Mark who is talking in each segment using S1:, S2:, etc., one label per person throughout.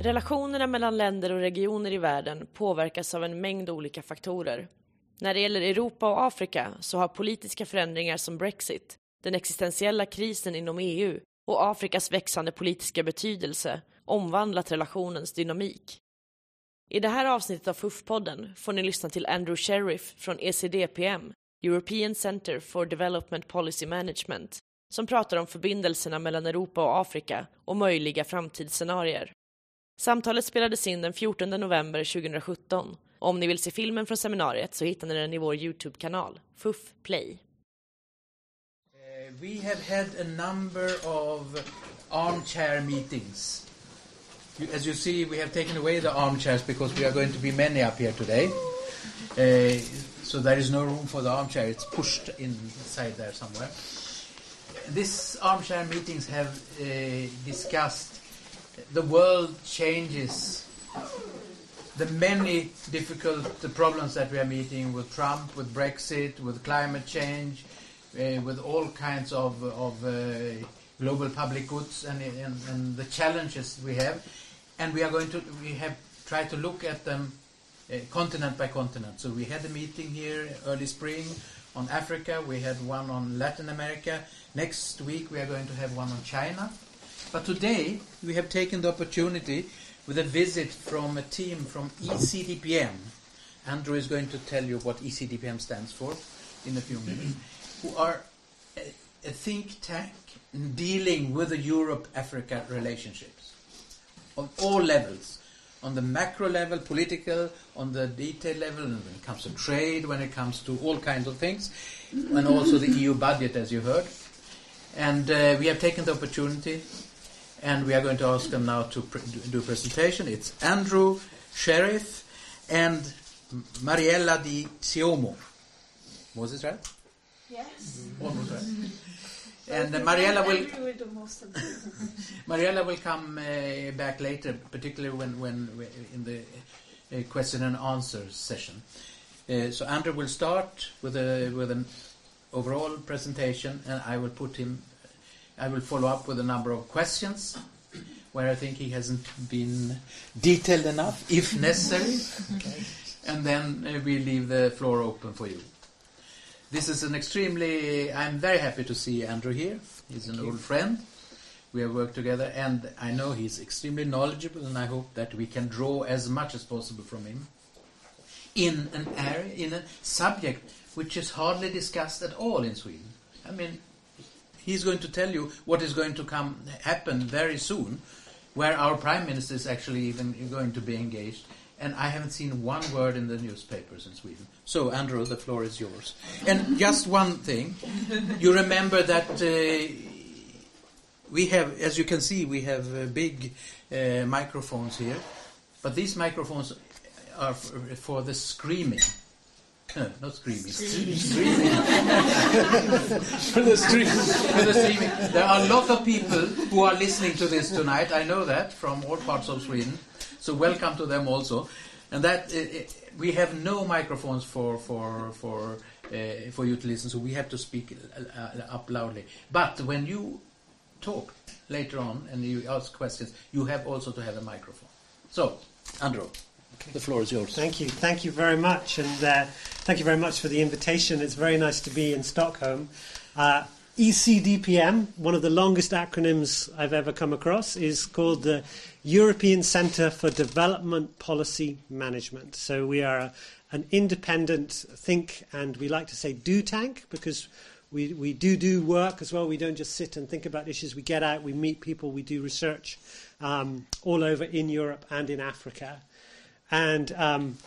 S1: Relationerna mellan länder och regioner i världen påverkas av en mängd olika faktorer. När det gäller Europa och Afrika så har politiska förändringar som Brexit, den existentiella krisen inom EU och Afrikas växande politiska betydelse omvandlat relationens dynamik. I det här avsnittet av FUF-podden får ni lyssna till Andrew Sheriff från ECDPM, European Center for Development Policy Management, som pratar om förbindelserna mellan Europa och Afrika och möjliga framtidsscenarier. Samtalet spelades in den 14 november 2017. Om ni vill se filmen från seminariet så hittar ni den i vår Youtube-kanal, FUF Play.
S2: Uh, we have had a number of armchair meetings. As you see, we have taken away the armchairs because we are going to be many up here today. Uh, so there is no room for the armchair. It's pushed inside there somewhere. These armchair meetings have uh, discussed the world changes. The many difficult the problems that we are meeting with Trump, with Brexit, with climate change, uh, with all kinds of, of uh, global public goods and, and, and, the challenges we have. And we are going to, we have tried to look at them uh, continent by continent. So we had a meeting here early spring on Africa, we had one on Latin America. Next week we are going to have one on China. But today we have taken the opportunity with a visit from a team from ECDPM. Andrew is going to tell you what ECDPM stands for in a few minutes, who are a, a think tank dealing with the Europe-Africa relationships on all levels. On the macro level, political, on the detail level, when it comes to trade, when it comes to all kinds of things, and also the EU budget, as you heard. And uh, we have taken the opportunity and we are going to ask them now to pr- do a presentation. It's Andrew Sherriff and Mariella Di Ciommo. Was it right?
S3: Yes.
S2: Almost right. And uh, Mariella will Mariella will come uh, back later, particularly when when in the uh, question and answer session. Uh, so Andrew will start with a with an overall presentation, and I will put him I will follow up with a number of questions where I think he hasn't been detailed enough, if necessary. Okay. And then uh, we leave the floor open for you. This is an extremely, I'm very happy to see Andrew here. He's Thank an you. old friend. We have worked together, and I know he's extremely knowledgeable, and I hope that we can draw as much as possible from him in an area, in a subject which is hardly discussed at all in Sweden. I mean, He's going to tell you what is going to come happen very soon, where our prime minister is actually even going to be engaged. And I haven't seen one word in the newspapers in Sweden. So, Andrew, the floor is yours. And just one thing, you remember that uh, we have, as you can see, we have uh, big uh, microphones here, but these microphones are for the screaming. No, not screaming. Screaming. screaming. for, the stream, for the streaming. There are a lot of people who are listening to this tonight. I know that from all parts of Sweden. So welcome to them also. And that uh, we have no microphones for for for uh, for you to listen. So we have to speak uh, up loudly. But when you talk later on and you ask questions, you have also to have a microphone. So, Andrew. The floor is yours.
S4: Thank you. Thank you very much. And uh, thank you very much for the invitation. It's very nice to be in Stockholm. Uh, ECDPM, one of the longest acronyms I've ever come across, is called the European Centre for Development Policy Management. So we are a, an independent think and we like to say do tank because we, we do do work as well. We don't just sit and think about issues. We get out, we meet people, we do research um, all over in Europe and in Africa. And um,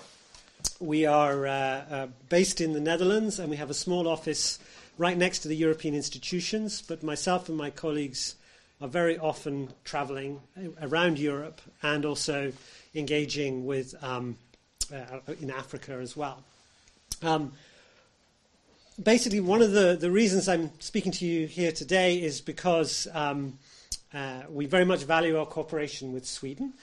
S4: we are uh, uh, based in the Netherlands, and we have a small office right next to the European institutions. But myself and my colleagues are very often traveling around Europe and also engaging with um, uh, in Africa as well. Um, basically, one of the, the reasons I'm speaking to you here today is because um, uh, we very much value our cooperation with Sweden.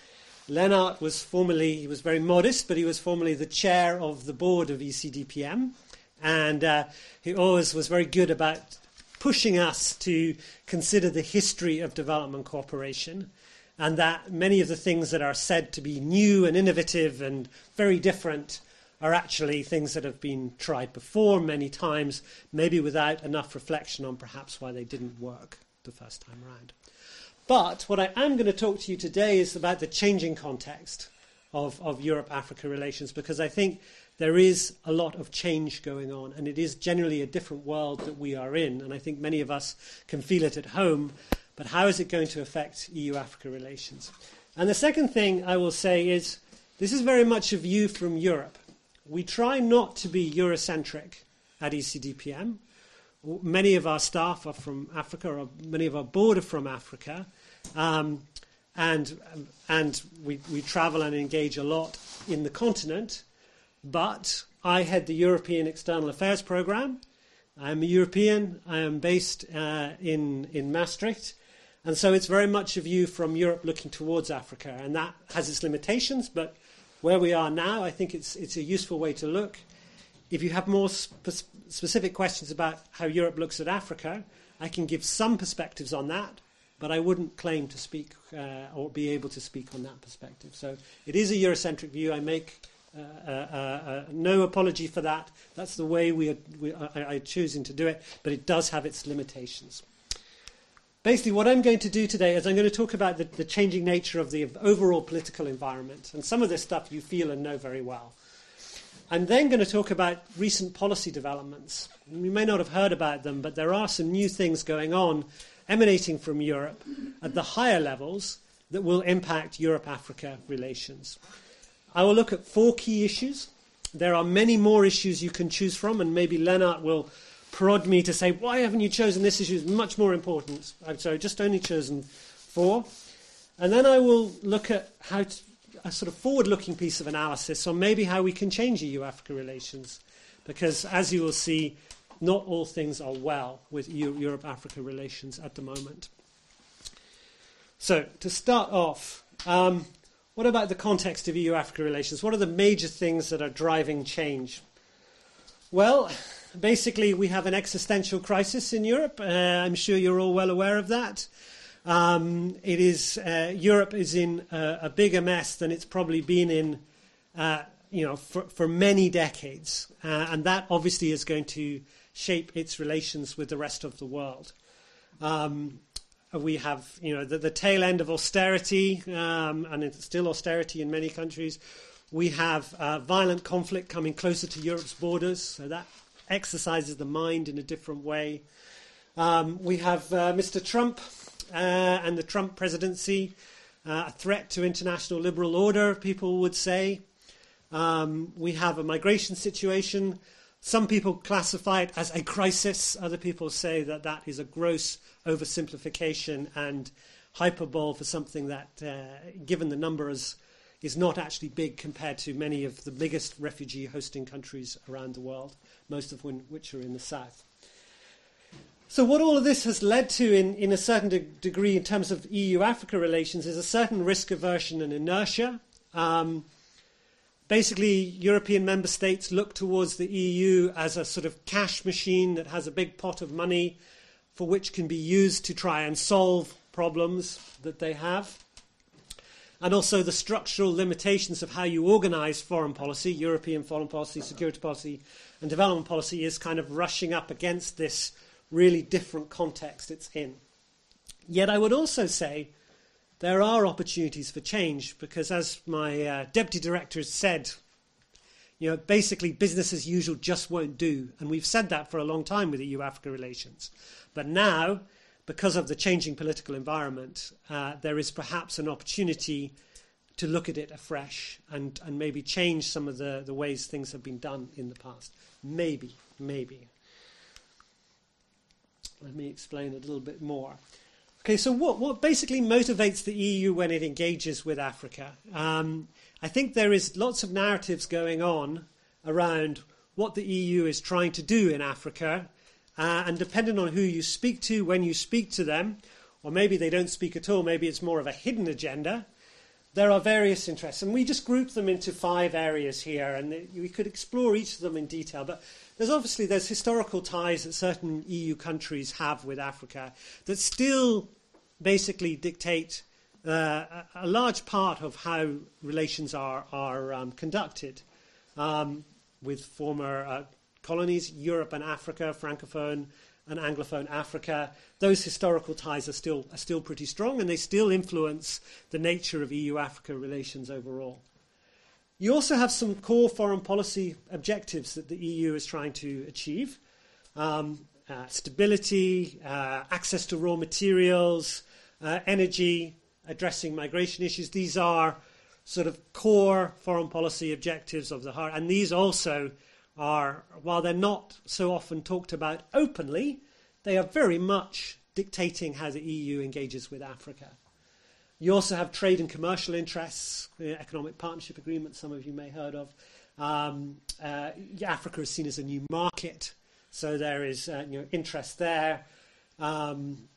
S4: Lennart was formerly, he was very modest, but he was formerly the chair of the board of ECDPM. And uh, he always was very good about pushing us to consider the history of development cooperation. and that many of the things that are said to be new and innovative and very different are actually things that have been tried before many times, maybe without enough reflection on perhaps why they didn't work the first time around. But what I am going to talk to you today is about the changing context of, of Europe Africa relations because I think there is a lot of change going on and it is generally a different world that we are in. And I think many of us can feel it at home. But how is it going to affect EU Africa relations? And the second thing I will say is this is very much a view from Europe. We try not to be Eurocentric at ECDPM. Many of our staff are from Africa, or many of our board are from Africa. Um, and and we, we travel and engage a lot in the continent. But I head the European External Affairs Programme. I'm a European. I am based uh, in in Maastricht, and so it's very much a view from Europe looking towards Africa, and that has its limitations. But where we are now, I think it's it's a useful way to look. If you have more sp- specific questions about how Europe looks at Africa, I can give some perspectives on that but I wouldn't claim to speak uh, or be able to speak on that perspective. So it is a Eurocentric view. I make uh, uh, uh no apology for that. That's the way we are, we, I, I choosing to do it, but it does have its limitations. Basically, what I'm going to do today is I'm going to talk about the, the changing nature of the overall political environment, and some of this stuff you feel and know very well. I'm then going to talk about recent policy developments. You may not have heard about them, but there are some new things going on emanating from Europe at the higher levels that will impact Europe Africa relations. I will look at four key issues. There are many more issues you can choose from, and maybe Lennart will prod me to say, Why haven't you chosen this issue? It's much more important. I'm sorry, just only chosen four. And then I will look at how to, a sort of forward looking piece of analysis on maybe how we can change EU Africa relations. Because as you will see, not all things are well with Europe Africa relations at the moment. So, to start off, um, what about the context of EU Africa relations? What are the major things that are driving change? Well, basically, we have an existential crisis in Europe. Uh, I'm sure you're all well aware of that. Um, it is uh, Europe is in a, a, bigger mess than it's probably been in, uh, you know, for, for many decades, uh, and that obviously is going to shape its relations with the rest of the world. Um, we have, you know, the, the, tail end of austerity, um, and it's still austerity in many countries. We have uh, violent conflict coming closer to Europe's borders, so that exercises the mind in a different way. Um, we have uh, Mr. Trump uh, and the Trump presidency, uh, a threat to international liberal order, people would say. Um, we have a migration situation some people classify it as a crisis. Other people say that that is a gross oversimplification and hyperbole for something that, uh, given the numbers, is not actually big compared to many of the biggest refugee hosting countries around the world, most of which are in the south. So, what all of this has led to, in, in a certain de- degree, in terms of EU Africa relations, is a certain risk aversion and inertia. Um, basically, European member states look towards the EU as a sort of cash machine that has a big pot of money for which can be used to try and solve problems that they have. And also the structural limitations of how you organize foreign policy, European foreign policy, security policy, and development policy is kind of rushing up against this really different context it's in. Yet I would also say there are opportunities for change because, as my uh, deputy director has said, you know, basically business as usual just won't do. And we've said that for a long time with EU Africa relations. But now, because of the changing political environment, uh, there is perhaps an opportunity to look at it afresh and, and maybe change some of the, the ways things have been done in the past. Maybe, maybe. Let me explain a little bit more. Okay, so what, what basically motivates the EU when it engages with Africa? Um, I think there is lots of narratives going on around what the EU is trying to do in Africa, uh, and depending on who you speak to, when you speak to them, or maybe they don't speak at all, maybe it's more of a hidden agenda. There are various interests, and we just group them into five areas here, and we could explore each of them in detail. But there's obviously there's historical ties that certain EU countries have with Africa that still basically dictate uh, a, a large part of how relations are, are um, conducted um, with former uh, colonies, Europe and Africa, Francophone and Anglophone Africa. Those historical ties are still, are still pretty strong and they still influence the nature of EU Africa relations overall. You also have some core foreign policy objectives that the EU is trying to achieve um, uh, stability, uh, access to raw materials, uh, energy, addressing migration issues. These are sort of core foreign policy objectives of the heart, and these also are, while they're not so often talked about openly, they are very much dictating how the EU engages with Africa. You also have trade and commercial interests, economic partnership agreements, some of you may have heard of. Um, uh, Africa is seen as a new market, so there is uh, you know, interest there. Um,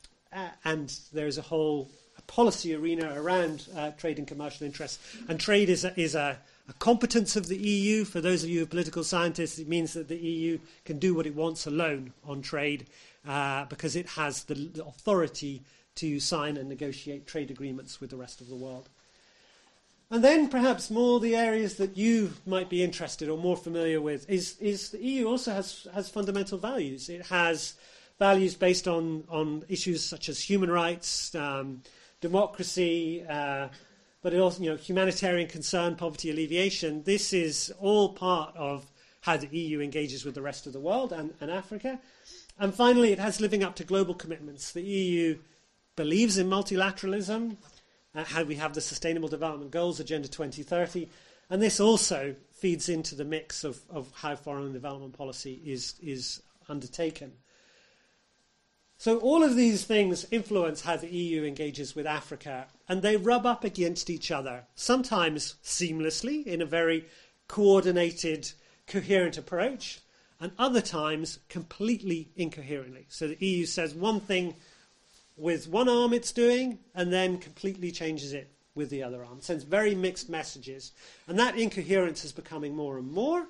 S4: and there is a whole policy arena around uh, trade and commercial interests. And trade is a, is a, a, competence of the EU. For those of you who are political scientists, it means that the EU can do what it wants alone on trade uh, because it has the, the authority to sign and negotiate trade agreements with the rest of the world. And then, perhaps more the areas that you might be interested or more familiar with is, is the EU also has, has fundamental values. It has values based on, on issues such as human rights, um, democracy, uh, but also you know, humanitarian concern, poverty alleviation. This is all part of how the EU engages with the rest of the world and, and Africa. And finally, it has living up to global commitments. The EU believes in multilateralism, uh, how we have the Sustainable Development Goals, Agenda 2030, and this also feeds into the mix of, of how foreign development policy is, is undertaken. So all of these things influence how the EU engages with Africa, and they rub up against each other, sometimes seamlessly in a very coordinated, coherent approach, and other times completely incoherently. So the EU says one thing with one arm it's doing, and then completely changes it with the other arm. Sends very mixed messages, and that incoherence is becoming more and more.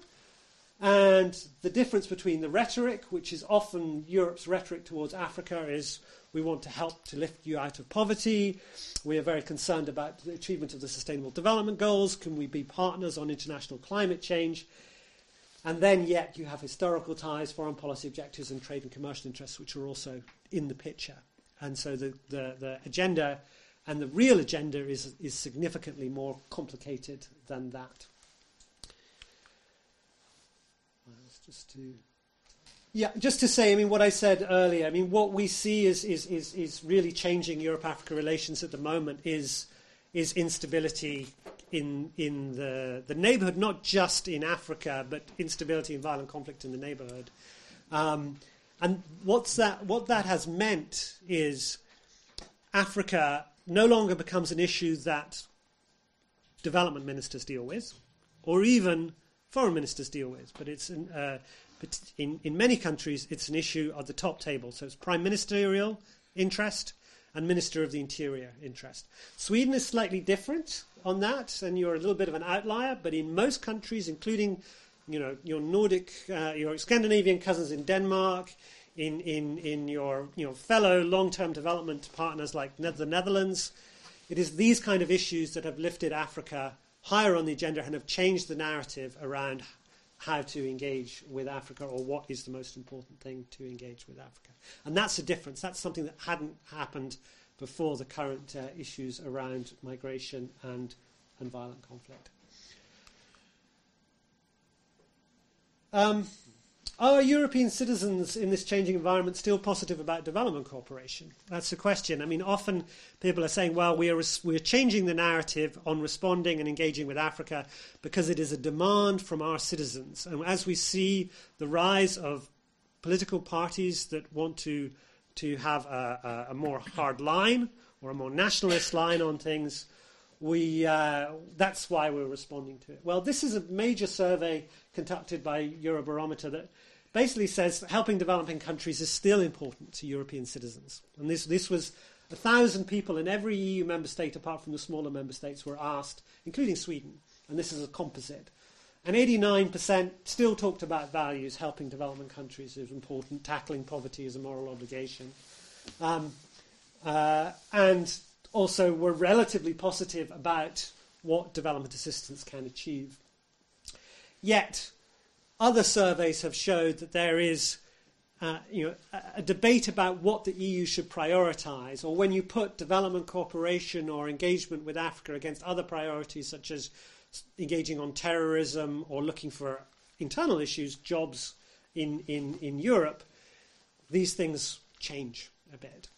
S4: And the difference between the rhetoric, which is often Europe's rhetoric towards Africa, is we want to help to lift you out of poverty. We are very concerned about the achievement of the Sustainable Development Goals. Can we be partners on international climate change? And then, yet, you have historical ties, foreign policy objectives, and trade and commercial interests, which are also in the picture. And so the, the, the agenda and the real agenda is, is significantly more complicated than that. Just to yeah, just to say, I mean, what I said earlier, I mean, what we see is, is, is, is really changing Europe Africa relations at the moment is, is instability in, in the, the neighborhood, not just in Africa, but instability and violent conflict in the neighborhood. Um, and what's that, what that has meant is Africa no longer becomes an issue that development ministers deal with, or even foreign ministers deal with, but it's an, uh, in, in many countries it's an issue at the top table. So it's prime ministerial interest and minister of the interior interest. Sweden is slightly different on that, and you're a little bit of an outlier. But in most countries, including you know your Nordic, uh, your Scandinavian cousins in Denmark, in in in your you know fellow long-term development partners like the Netherlands, it is these kind of issues that have lifted Africa higher on the agenda and have changed the narrative around how to engage with Africa or what is the most important thing to engage with Africa. And that's a difference. That's something that hadn't happened before the current uh, issues around migration and, and violent conflict. Um, are European citizens in this changing environment still positive about development cooperation? That's the question. I mean, often people are saying, well, we are, we are changing the narrative on responding and engaging with Africa because it is a demand from our citizens. And as we see the rise of political parties that want to, to have a, a, a more hard line or a more nationalist line on things, we, uh, that's why we're responding to it. Well, this is a major survey conducted by Eurobarometer that basically says helping developing countries is still important to European citizens. And this, this was a thousand people in every EU member state, apart from the smaller member states, were asked, including Sweden. And this is a composite. And 89% still talked about values, helping development countries is important, tackling poverty is a moral obligation. Um, uh, and also were relatively positive about what development assistance can achieve. Yet, other surveys have showed that there is uh, you know, a, a, debate about what the EU should prioritise, or when you put development cooperation or engagement with Africa against other priorities such as engaging on terrorism or looking for internal issues, jobs in, in, in Europe, these things change a bit.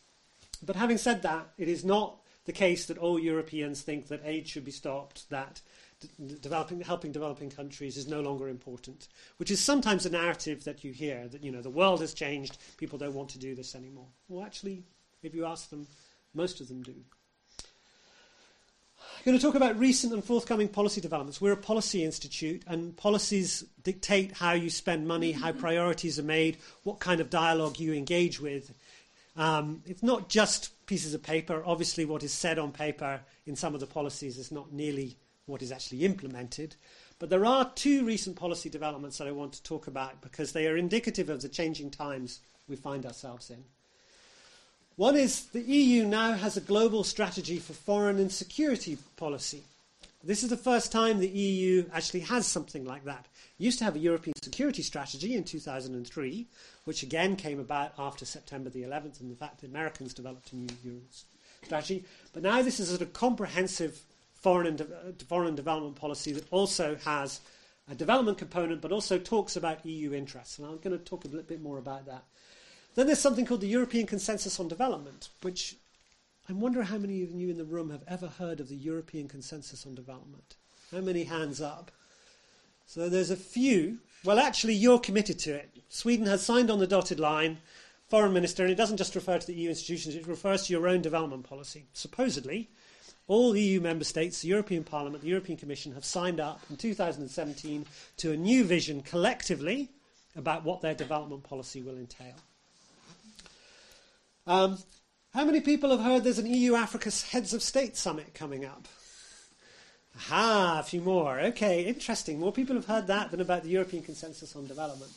S4: But having said that, it is not the case that all Europeans think that aid should be stopped, that developing, helping developing countries is no longer important, which is sometimes a narrative that you hear that you know the world has changed, people don't want to do this anymore. Well, actually, if you ask them, most of them do. I'm going to talk about recent and forthcoming policy developments. We're a policy institute, and policies dictate how you spend money, how priorities are made, what kind of dialogue you engage with. Um, it's not just pieces of paper. Obviously, what is said on paper in some of the policies is not nearly what is actually implemented. But there are two recent policy developments that I want to talk about because they are indicative of the changing times we find ourselves in. One is the EU now has a global strategy for foreign and security policy. This is the first time the EU actually has something like that. It used to have a European security strategy in 2003, which again came about after September the 11th and the fact that Americans developed a new strategy. But now this is a sort of comprehensive foreign and, de- uh, foreign development policy that also has a development component but also talks about EU interests. And I'm going to talk a little bit more about that. Then there's something called the European Consensus on Development, which I wonder how many of you in the room have ever heard of the European Consensus on Development. How many hands up? So there's a few. Well, actually, you're committed to it. Sweden has signed on the dotted line, foreign minister, and it doesn't just refer to the EU institutions, it refers to your own development policy. Supposedly, all EU member states, the European Parliament, the European Commission have signed up in 2017 to a new vision collectively about what their development policy will entail. Um, how many people have heard there's an EU Africa Heads of State Summit coming up? Aha, a few more. Okay, interesting. More people have heard that than about the European Consensus on Development.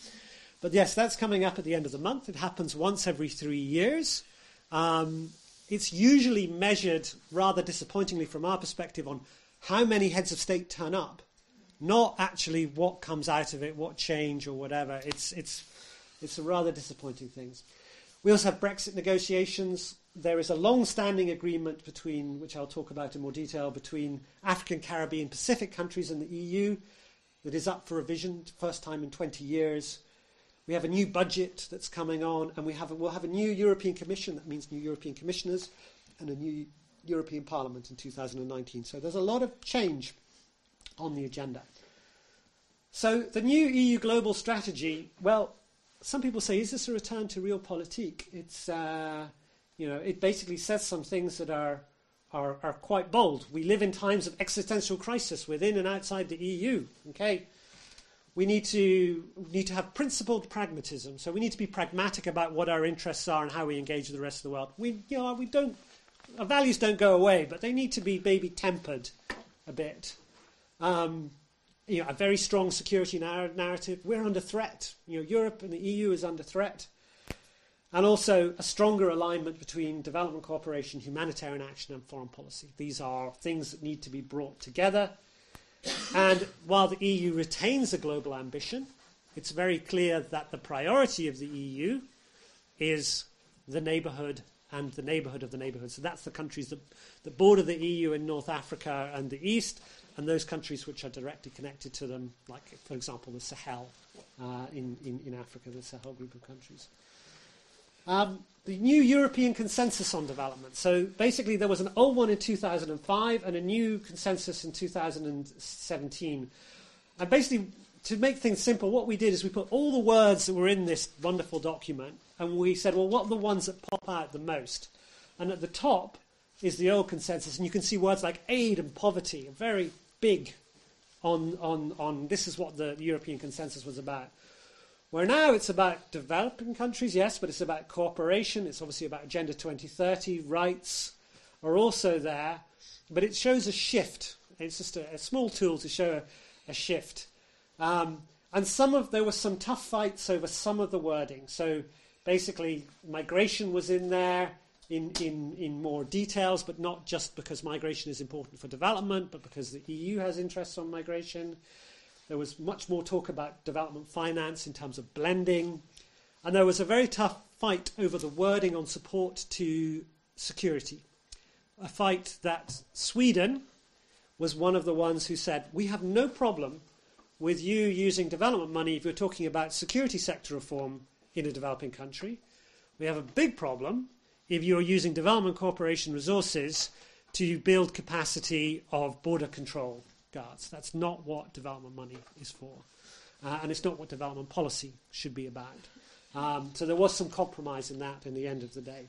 S4: But yes, that's coming up at the end of the month. It happens once every three years. Um, it's usually measured rather disappointingly from our perspective on how many heads of state turn up, not actually what comes out of it, what change or whatever. It's, it's, it's a rather disappointing thing. We also have Brexit negotiations. There is a long standing agreement between, which I'll talk about in more detail, between African, Caribbean, Pacific countries and the EU that is up for revision, first time in 20 years. We have a new budget that's coming on, and we have a, we'll have a new European Commission, that means new European commissioners, and a new European Parliament in 2019. So there's a lot of change on the agenda. So the new EU global strategy, well, some people say, is this a return to realpolitik? It's, uh, you know, it basically says some things that are, are, are quite bold. We live in times of existential crisis within and outside the EU, okay? We need to need to have principled pragmatism. So we need to be pragmatic about what our interests are and how we engage with the rest of the world. We, you know, we don't, our values don't go away, but they need to be maybe tempered a bit. Um, you know, a very strong security narr- narrative. We're under threat. You know, Europe and the EU is under threat. And also a stronger alignment between development cooperation, humanitarian action, and foreign policy. These are things that need to be brought together and while the EU retains a global ambition, it's very clear that the priority of the EU is the neighbourhood and the neighbourhood of the neighbourhood. So that's the countries that, that border the EU in North Africa and the East, and those countries which are directly connected to them, like, for example, the Sahel uh, in, in, in Africa, the Sahel group of countries. Um, the new European consensus on development. So basically, there was an old one in 2005 and a new consensus in 2017. And basically, to make things simple, what we did is we put all the words that were in this wonderful document and we said, well, what are the ones that pop out the most? And at the top is the old consensus, and you can see words like aid and poverty are very big on, on, on this is what the European consensus was about. Where now it's about developing countries, yes, but it's about cooperation. It's obviously about Agenda 2030. Rights are also there, but it shows a shift. It's just a, a small tool to show a, a shift. Um, and some of there were some tough fights over some of the wording. So basically, migration was in there, in, in, in more details, but not just because migration is important for development, but because the EU has interests on migration. There was much more talk about development finance in terms of blending. And there was a very tough fight over the wording on support to security. A fight that Sweden was one of the ones who said, We have no problem with you using development money if you're talking about security sector reform in a developing country. We have a big problem if you're using development cooperation resources to build capacity of border control guards. That's not what development money is for. Uh, and it's not what development policy should be about. Um, so there was some compromise in that in the end of the day.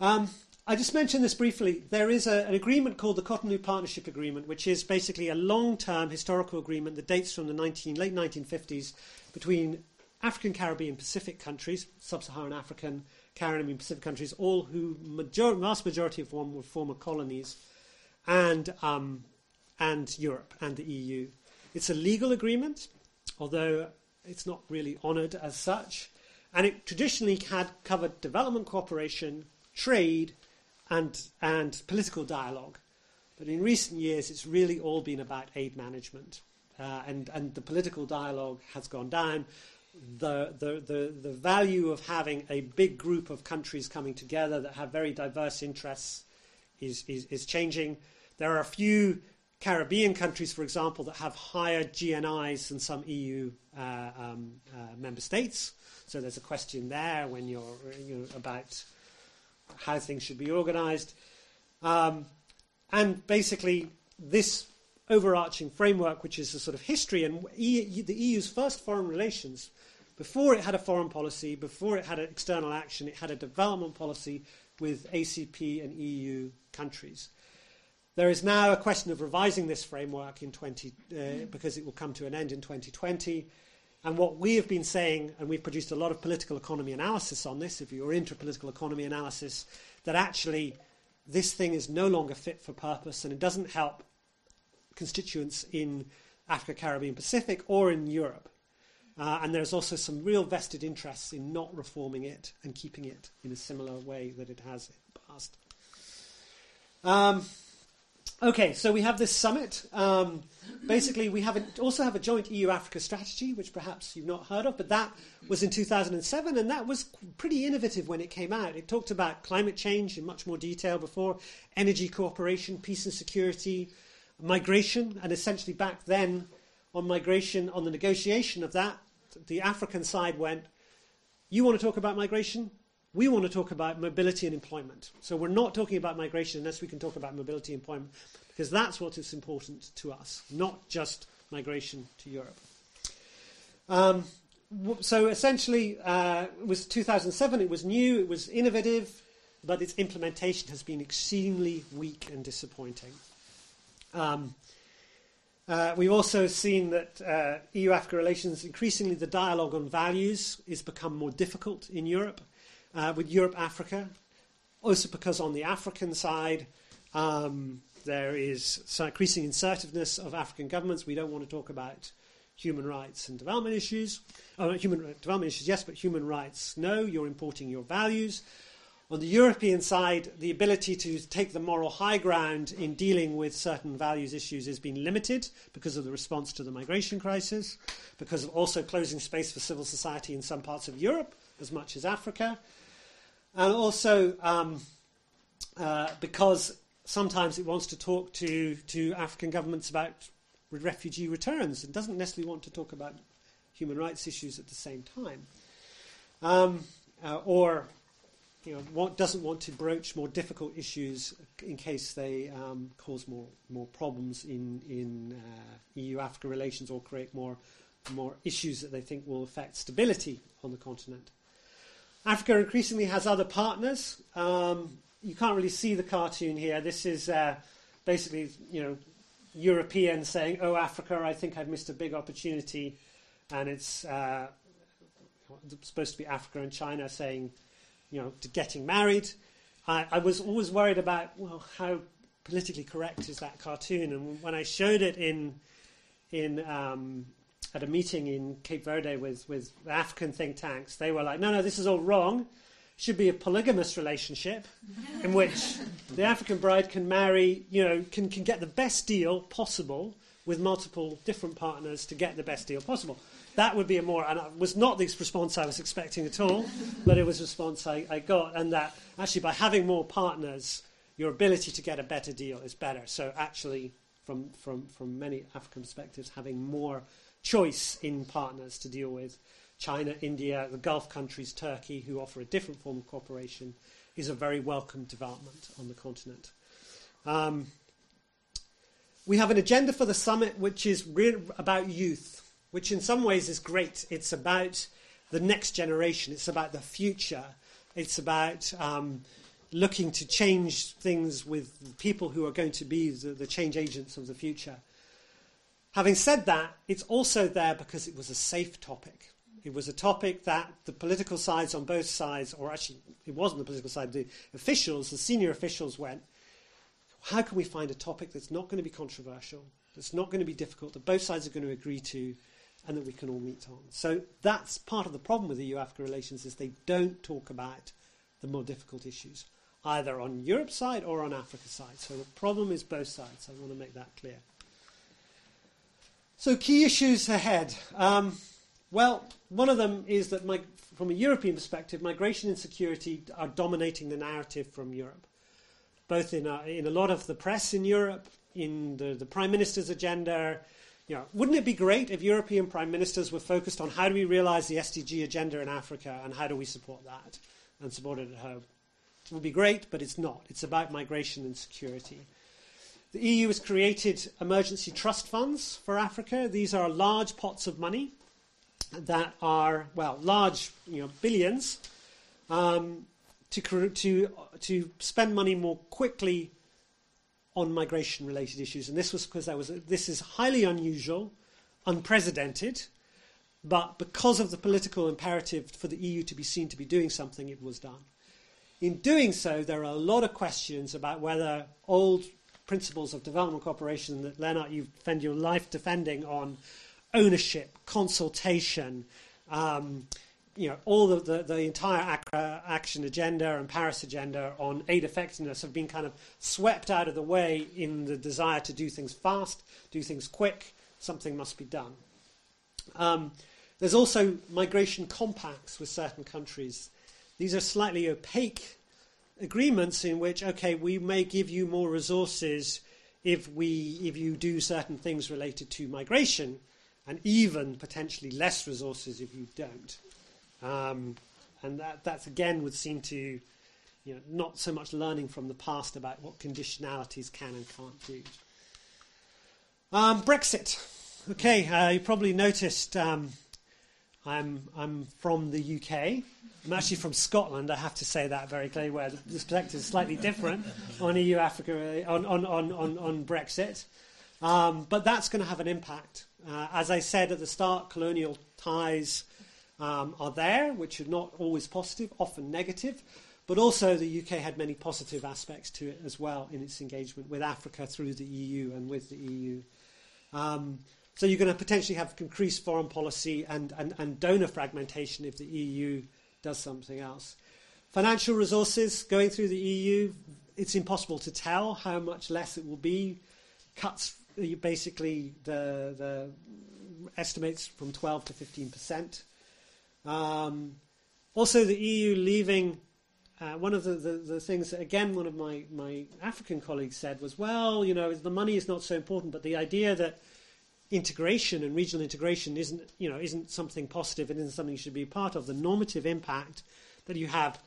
S4: Um, I just mentioned this briefly. There is a, an agreement called the Cotonou Partnership Agreement, which is basically a long-term historical agreement that dates from the 19, late 1950s between African, Caribbean, Pacific countries, sub-Saharan African, Caribbean, Pacific countries, all who major, vast majority of them were former colonies, and um, and Europe and the EU. It's a legal agreement, although it's not really honoured as such, and it traditionally had covered development cooperation, trade, and and political dialogue. But in recent years, it's really all been about aid management, uh, and and the political dialogue has gone down the, the, the, the value of having a big group of countries coming together that have very diverse interests is, is, is changing. There are a few Caribbean countries, for example, that have higher GNIs than some EU uh, um, uh, member states. So there's a question there when you're you know, about how things should be organised. Um, and basically, this overarching framework, which is a sort of history, and the EU's first foreign relations before it had a foreign policy, before it had an external action, it had a development policy with ACP and EU countries. There is now a question of revising this framework in 20, uh, because it will come to an end in 2020. And what we have been saying, and we've produced a lot of political economy analysis on this, if you're into political economy analysis, that actually this thing is no longer fit for purpose and it doesn't help constituents in Africa, Caribbean, Pacific, or in Europe. Uh, and there's also some real vested interests in not reforming it and keeping it in a similar way that it has in the past. Um, okay, so we have this summit. Um, basically, we have a, also have a joint EU-Africa strategy, which perhaps you've not heard of, but that was in 2007, and that was pretty innovative when it came out. It talked about climate change in much more detail before, energy cooperation, peace and security, migration, and essentially back then on migration, on the negotiation of that, the African side went, you want to talk about migration? We want to talk about mobility and employment. So we're not talking about migration unless we can talk about mobility and employment, because that's what is important to us, not just migration to Europe. Um, so essentially, uh, it was 2007. It was new. It was innovative, but its implementation has been exceedingly weak and disappointing. Um, uh, we've also seen that uh, EU Africa relations, increasingly the dialogue on values is become more difficult in Europe, uh, with Europe Africa. Also, because on the African side, um, there is increasing assertiveness of African governments. We don't want to talk about human rights and development issues. Oh, human development issues, yes, but human rights, no. You're importing your values. On the European side, the ability to take the moral high ground in dealing with certain values issues has been limited because of the response to the migration crisis, because of also closing space for civil society in some parts of Europe as much as Africa, and also um, uh, because sometimes it wants to talk to, to African governments about refugee returns and doesn't necessarily want to talk about human rights issues at the same time. Um, uh, or you know, want, doesn't want to broach more difficult issues in case they um, cause more more problems in in uh, EU-Africa relations or create more more issues that they think will affect stability on the continent. Africa increasingly has other partners. Um, you can't really see the cartoon here. This is uh, basically you know Europeans saying, "Oh, Africa, I think I've missed a big opportunity," and it's uh, supposed to be Africa and China saying you know, to getting married. I, I was always worried about, well, how politically correct is that cartoon? And when I showed it in, in um, at a meeting in Cape Verde with, with African think tanks, they were like, no, no, this is all wrong. should be a polygamous relationship in which the African bride can marry, you know, can, can get the best deal possible with multiple different partners to get the best deal possible. That would be a more, and it was not the response I was expecting at all, but it was a response I, I got, and that actually by having more partners, your ability to get a better deal is better. So actually, from, from, from many African perspectives, having more choice in partners to deal with China, India, the Gulf countries, Turkey, who offer a different form of cooperation, is a very welcome development on the continent. Um, we have an agenda for the summit which is re- about youth, which in some ways is great. It's about the next generation, it's about the future, it's about um, looking to change things with people who are going to be the, the change agents of the future. Having said that, it's also there because it was a safe topic. It was a topic that the political sides on both sides, or actually, it wasn't the political side, the officials, the senior officials went, how can we find a topic that's not going to be controversial, that's not going to be difficult, that both sides are going to agree to, and that we can all meet on? So that's part of the problem with EU Africa relations is they don't talk about the more difficult issues, either on Europe's side or on Africa's side. So the problem is both sides. I want to make that clear. So key issues ahead. Um, well, one of them is that, my, from a European perspective, migration and security are dominating the narrative from Europe, both in a, in a lot of the press in Europe, in the, the Prime Minister's agenda. You know, wouldn't it be great if European prime ministers were focused on how do we realize the SDG agenda in Africa and how do we support that and support it at home? It would be great, but it's not. It's about migration and security. The EU has created emergency trust funds for Africa. These are large pots of money that are, well, large, you know, billions, um, to, to, to spend money more quickly on migration related issues. And this was because was this is highly unusual, unprecedented, but because of the political imperative for the EU to be seen to be doing something, it was done. In doing so, there are a lot of questions about whether old principles of development cooperation that, Lennart, you spend your life defending on ownership, consultation, um, you know, all the, the, the entire Accra action agenda and Paris agenda on aid effectiveness have been kind of swept out of the way in the desire to do things fast, do things quick, something must be done. Um, there's also migration compacts with certain countries. These are slightly opaque agreements in which, okay, we may give you more resources if we if you do certain things related to migration, and even potentially less resources if you don't. Um, and that that's again would seem to, you know, not so much learning from the past about what conditionalities can and can't do. Um, Brexit. Okay, uh, you probably noticed um, I'm I'm from the UK. I'm actually from Scotland. I have to say that very clearly, where the perspective is slightly different on EU Africa on on on on, on Brexit. Um, but that's going to have an impact. Uh, as I said at the start, colonial ties um, are there, which are not always positive, often negative. But also, the UK had many positive aspects to it as well in its engagement with Africa through the EU and with the EU. Um, so you're going to potentially have increased foreign policy and, and, and donor fragmentation if the EU does something else. Financial resources going through the EU, it's impossible to tell how much less it will be. Cuts basically the, the estimates from 12 to 15 percent. Um, also, the EU leaving. Uh, one of the, the, the, things that, again, one of my, my African colleagues said was, well, you know, the money is not so important, but the idea that integration and regional integration isn't, you know, isn't something positive, it isn't something you should be part of. The normative impact that you have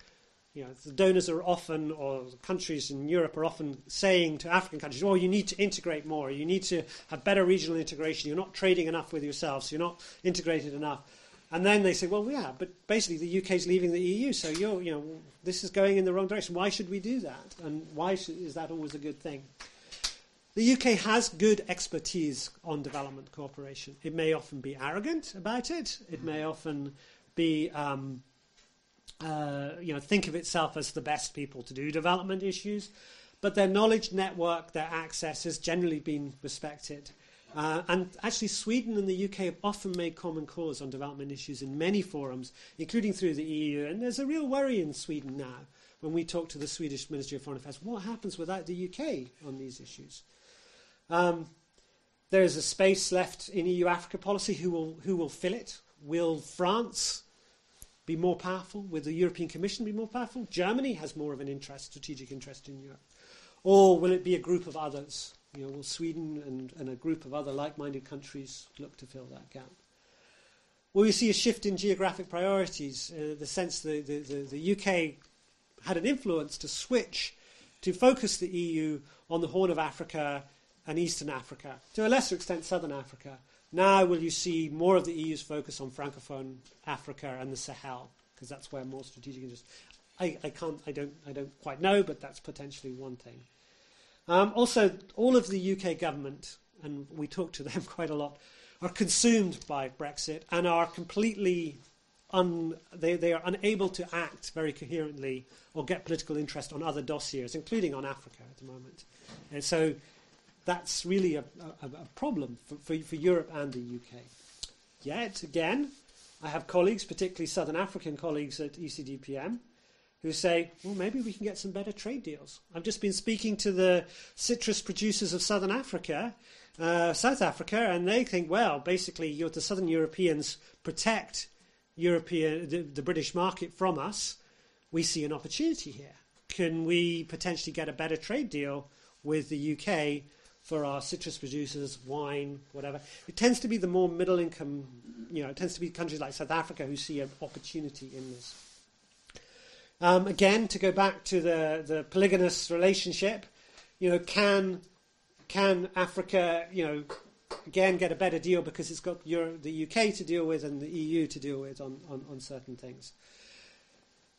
S4: you know, the donors are often, or countries in Europe are often saying to African countries, "Oh, you need to integrate more. You need to have better regional integration. You're not trading enough with yourselves. You're not integrated enough." And then they say, "Well, yeah, but basically the UK is leaving the EU, so you're, you know, this is going in the wrong direction. Why should we do that? And why should, is that always a good thing?" The UK has good expertise on development cooperation. It may often be arrogant about it. It may often be um, uh, you know, think of itself as the best people to do development issues, but their knowledge network, their access has generally been respected. Uh, and actually, Sweden and the UK have often made common cause on development issues in many forums, including through the EU. And there's a real worry in Sweden now when we talk to the Swedish Ministry of Foreign Affairs what happens without the UK on these issues? Um, there is a space left in EU Africa policy. Who will, who will fill it? Will France be more powerful? Will the European Commission be more powerful? Germany has more of an interest, strategic interest in Europe. Or will it be a group of others? You know, will Sweden and, and a group of other like-minded countries look to fill that gap? Will we see a shift in geographic priorities? Uh, the sense the, the, the, the UK had an influence to switch to focus the EU on the Horn of Africa and Eastern Africa, to a lesser extent Southern Africa. Now will you see more of the EU's focus on Francophone Africa and the Sahel, because that's where more strategic interest. I, I can't, I don't, I don't quite know, but that's potentially one thing. Um, also, all of the UK government, and we talk to them quite a lot, are consumed by Brexit and are completely un, they, they are unable to act very coherently or get political interest on other dossiers, including on Africa at the moment. And so that's really a, a, a problem for, for, for Europe and the UK. Yet, again, I have colleagues, particularly Southern African colleagues at ECDPM, who say, well, maybe we can get some better trade deals. I've just been speaking to the citrus producers of Southern Africa, uh, South Africa, and they think, well, basically, the Southern Europeans protect European, the, the British market from us. We see an opportunity here. Can we potentially get a better trade deal with the UK for our citrus producers, wine, whatever? It tends to be the more middle income, you know, it tends to be countries like South Africa who see an opportunity in this. Um, again, to go back to the, the polygynous relationship, you know, can can Africa, you know, again get a better deal because it's got Euro- the UK to deal with and the EU to deal with on, on, on certain things.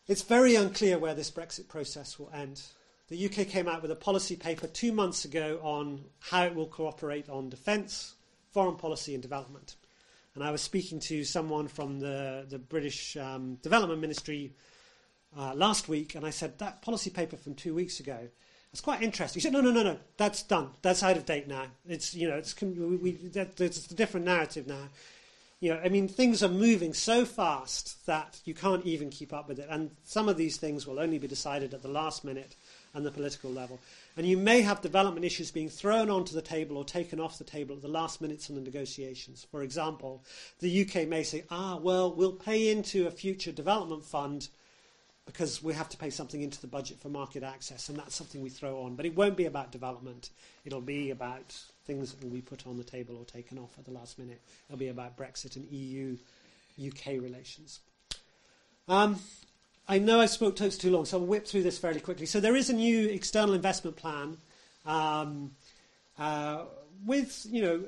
S4: It's very unclear where this Brexit process will end. The UK came out with a policy paper two months ago on how it will cooperate on defence, foreign policy, and development. And I was speaking to someone from the, the British um, Development Ministry uh, last week, and I said, That policy paper from two weeks ago, it's quite interesting. He said, No, no, no, no, that's done. That's out of date now. It's, you know, it's, we, we, that, it's a different narrative now. You know, I mean, things are moving so fast that you can't even keep up with it. And some of these things will only be decided at the last minute and the political level. And you may have development issues being thrown onto the table or taken off the table at the last minutes in the negotiations. For example, the UK may say, ah, well, we'll pay into a future development fund because we have to pay something into the budget for market access, and that's something we throw on. But it won't be about development. It'll be about things that will be put on the table or taken off at the last minute. It'll be about Brexit and EU UK relations. Um, I know I spoke to too long, so I'll whip through this fairly quickly. So there is a new external investment plan um, uh, with, you know,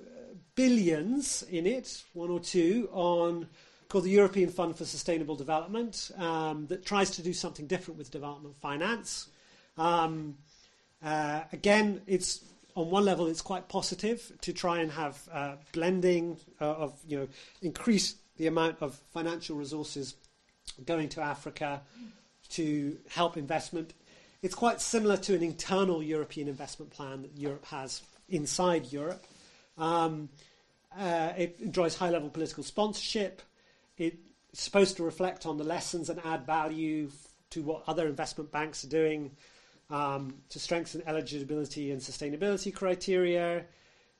S4: billions in it, one or two, on called the European Fund for Sustainable Development um, that tries to do something different with development finance. Um, uh, again, it's on one level it's quite positive to try and have uh, blending uh, of you know increase the amount of financial resources going to Africa to help investment. It's quite similar to an internal European investment plan that Europe has inside Europe. Um, uh, it enjoys high level political sponsorship it's supposed to reflect on the lessons and add value to what other investment banks are doing um, to strengthen eligibility and sustainability criteria.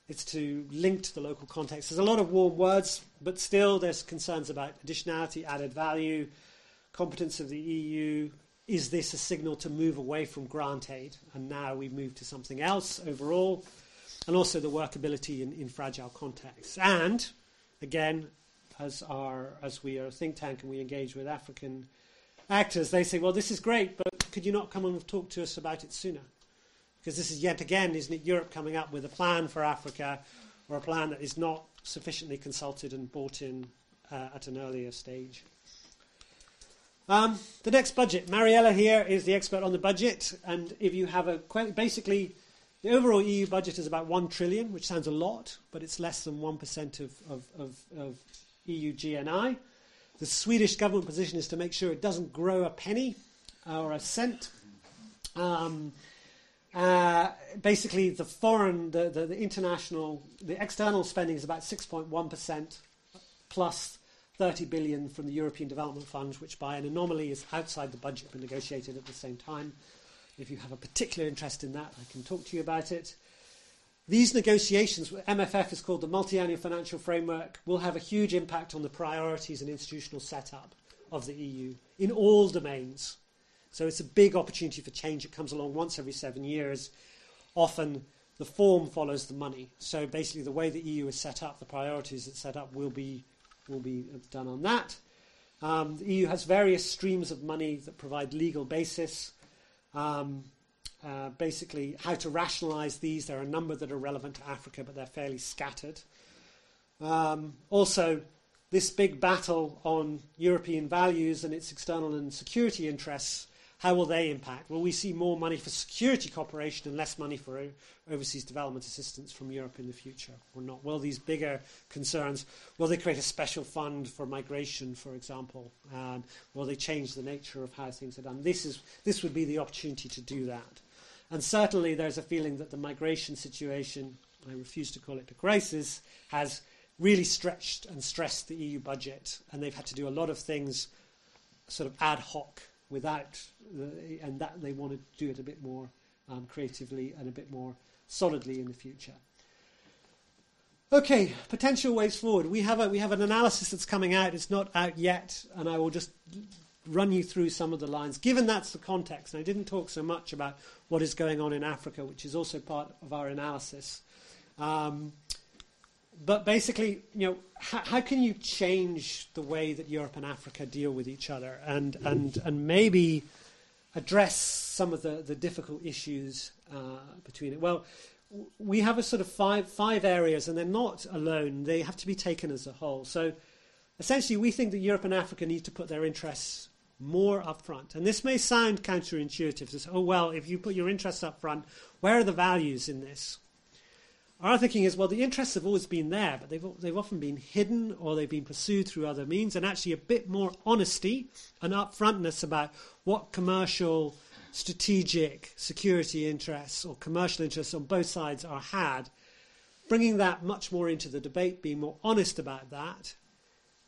S4: It's to link to the local context. There's a lot of warm words, but still there's concerns about additionality, added value, competence of the EU. Is this a signal to move away from grant aid? And now we move to something else overall. And also the workability in, in fragile contexts. And again, as our as we are a think tank and we engage with African actors, they say, "Well, this is great, but could you not come and talk to us about it sooner?" Because this is yet again, isn't it, Europe coming up with a plan for Africa, or a plan that is not sufficiently consulted and bought in uh, at an earlier stage. Um, the next budget. Mariella here is the expert on the budget, and if you have a basically. The overall EU budget is about one trillion, which sounds a lot, but it's less than one percent of, of, of, of EU GNI. The Swedish government position is to make sure it doesn't grow a penny or a cent. Um, Uh, basically, the foreign, the, the, the, international, the external spending is about 6.1% plus 30 billion from the European Development Fund, which by an anomaly is outside the budget but negotiated at the same time. If you have a particular interest in that, I can talk to you about it. These negotiations, MFF is called the Multi-Annual Financial Framework, will have a huge impact on the priorities and institutional setup of the EU in all domains. So it's a big opportunity for change. It comes along once every seven years. Often the form follows the money. So basically, the way the EU is set up, the priorities it's set up will be will be done on that. Um, the EU has various streams of money that provide legal basis. Um, uh, basically, how to rationalise these. There are a number that are relevant to Africa, but they're fairly scattered. Um, also, this big battle on European values and its external and security interests, how will they impact? Will we see more money for security cooperation and less money for overseas development assistance from Europe in the future or not? Will these bigger concerns, will they create a special fund for migration, for example? Um, will they change the nature of how things are done? This, is, this would be the opportunity to do that. And certainly there's a feeling that the migration situation, I refuse to call it a crisis, has really stretched and stressed the EU budget, and they've had to do a lot of things sort of ad hoc without, the, and that they want to do it a bit more um, creatively and a bit more solidly in the future. Okay, potential ways forward. We have a we have an analysis that's coming out. It's not out yet, and I will just run you through some of the lines. Given that's the context, and I didn't talk so much about what is going on in Africa, which is also part of our analysis. Um, but basically, you know, how, how, can you change the way that Europe and Africa deal with each other, and and and maybe address some of the, the difficult issues uh, between it? Well, we have a sort of five five areas, and they're not alone; they have to be taken as a whole. So, essentially, we think that Europe and Africa need to put their interests more upfront. And this may sound counterintuitive say, oh, well, if you put your interests up front, where are the values in this? Our thinking is, well, the interests have always been there, but they've, they've often been hidden or they've been pursued through other means, and actually a bit more honesty and upfrontness about what commercial, strategic, security interests or commercial interests on both sides are had, bringing that much more into the debate, being more honest about that,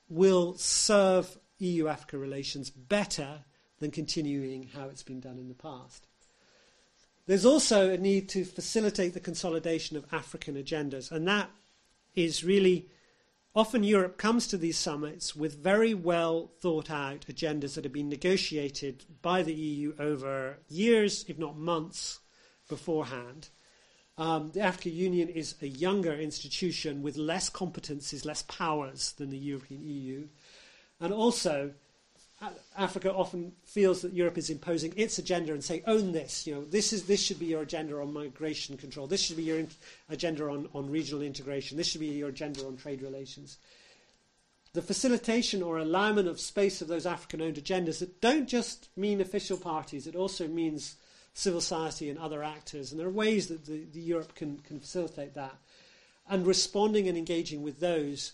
S4: will serve EU Africa relations better than continuing how it's been done in the past. There's also a need to facilitate the consolidation of African agendas, and that is really often Europe comes to these summits with very well thought out agendas that have been negotiated by the EU over years, if not months, beforehand. Um, the African Union is a younger institution with less competencies, less powers than the European EU. And also, Africa often feels that Europe is imposing its agenda and saying, own this. You know, this, is, this should be your agenda on migration control. This should be your in- agenda on, on regional integration. This should be your agenda on trade relations. The facilitation or allowment of space of those African owned agendas that don't just mean official parties, it also means civil society and other actors. And there are ways that the, the Europe can, can facilitate that. And responding and engaging with those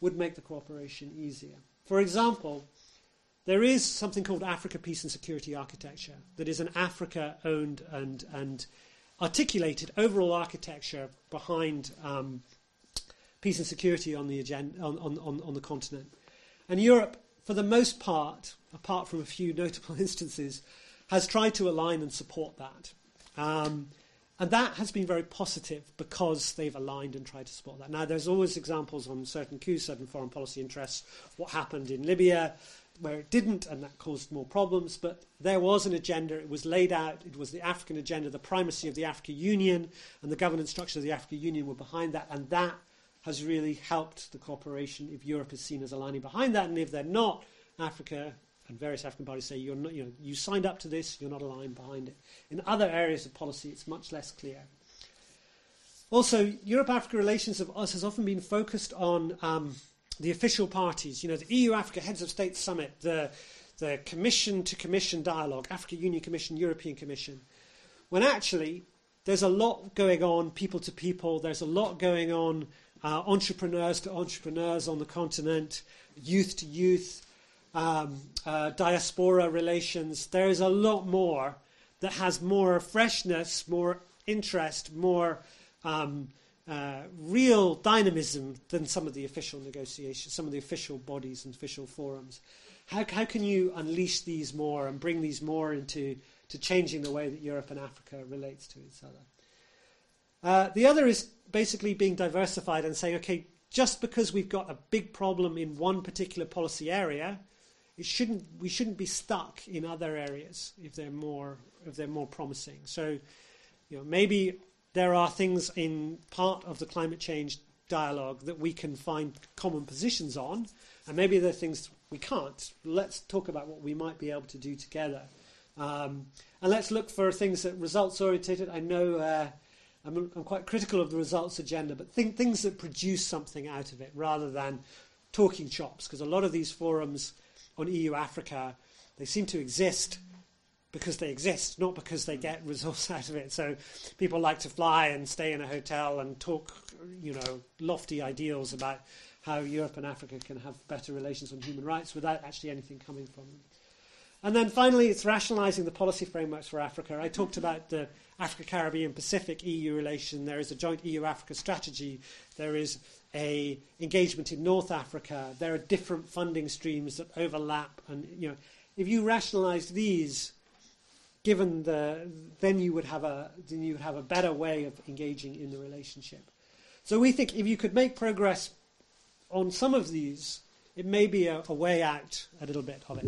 S4: would make the cooperation easier. For example, there is something called Africa Peace and Security Architecture that is an Africa owned and, and articulated overall architecture behind um, peace and security on the, agenda, on, on, on the continent. And Europe, for the most part, apart from a few notable instances, has tried to align and support that. Um, and that has been very positive because they've aligned and tried to support that. Now, there's always examples on certain coups, certain foreign policy interests, what happened in Libya, where it didn't, and that caused more problems. But there was an agenda, it was laid out, it was the African agenda, the primacy of the African Union, and the governance structure of the African Union were behind that, and that has really helped the cooperation if Europe is seen as aligning behind that, and if they're not, Africa and various African parties say you're not, you know, you signed up to this, you're not aligned behind it. In other areas of policy, it's much less clear. Also, Europe-Africa relations of us has often been focused on um, the official parties. You know, the EU-Africa Heads of State Summit, the the Commission-to-Commission dialogue, Africa Union Commission, European Commission, when actually there's a lot going on, people to people. There's a lot going on, uh, entrepreneurs to entrepreneurs on the continent, youth to youth um, uh, diaspora relations. There is a lot more that has more freshness, more interest, more um, uh, real dynamism than some of the official negotiations, some of the official bodies and official forums. How, how can you unleash these more and bring these more into to changing the way that Europe and Africa relates to each other? Uh, the other is basically being diversified and saying, okay, just because we've got a big problem in one particular policy area, it shouldn't, we shouldn't be stuck in other areas if they're more, if they're more promising. So, you know, maybe there are things in part of the climate change dialogue that we can find common positions on, and maybe there are things we can't. Let's talk about what we might be able to do together. Um, and let's look for things that results orientated. I know uh, I'm, I'm, quite critical of the results agenda, but think, things that produce something out of it rather than talking chops, because a lot of these forums on EU Africa, they seem to exist because they exist, not because they get results out of it. So people like to fly and stay in a hotel and talk, you know, lofty ideals about how Europe and Africa can have better relations on human rights without actually anything coming from them. And then finally, it's rationalising the policy frameworks for Africa. I talked about the Africa, Caribbean, Pacific EU relation. There is a joint EU-Africa strategy. There is a engagement in North Africa. There are different funding streams that overlap, and you know, if you rationalise these, given the, then you would have a then you would have a better way of engaging in the relationship. So we think if you could make progress on some of these, it may be a, a way out a little bit of it.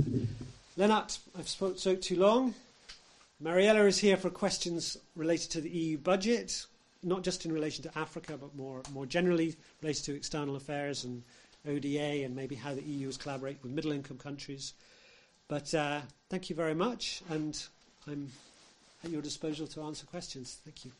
S4: Lennart, I've spoke so too long. Mariella is here for questions related to the EU budget, not just in relation to Africa, but more, more generally related to external affairs and ODA and maybe how the EU is collaborate with middle income countries. But uh, thank you very much, and I'm at your disposal to answer questions. Thank you.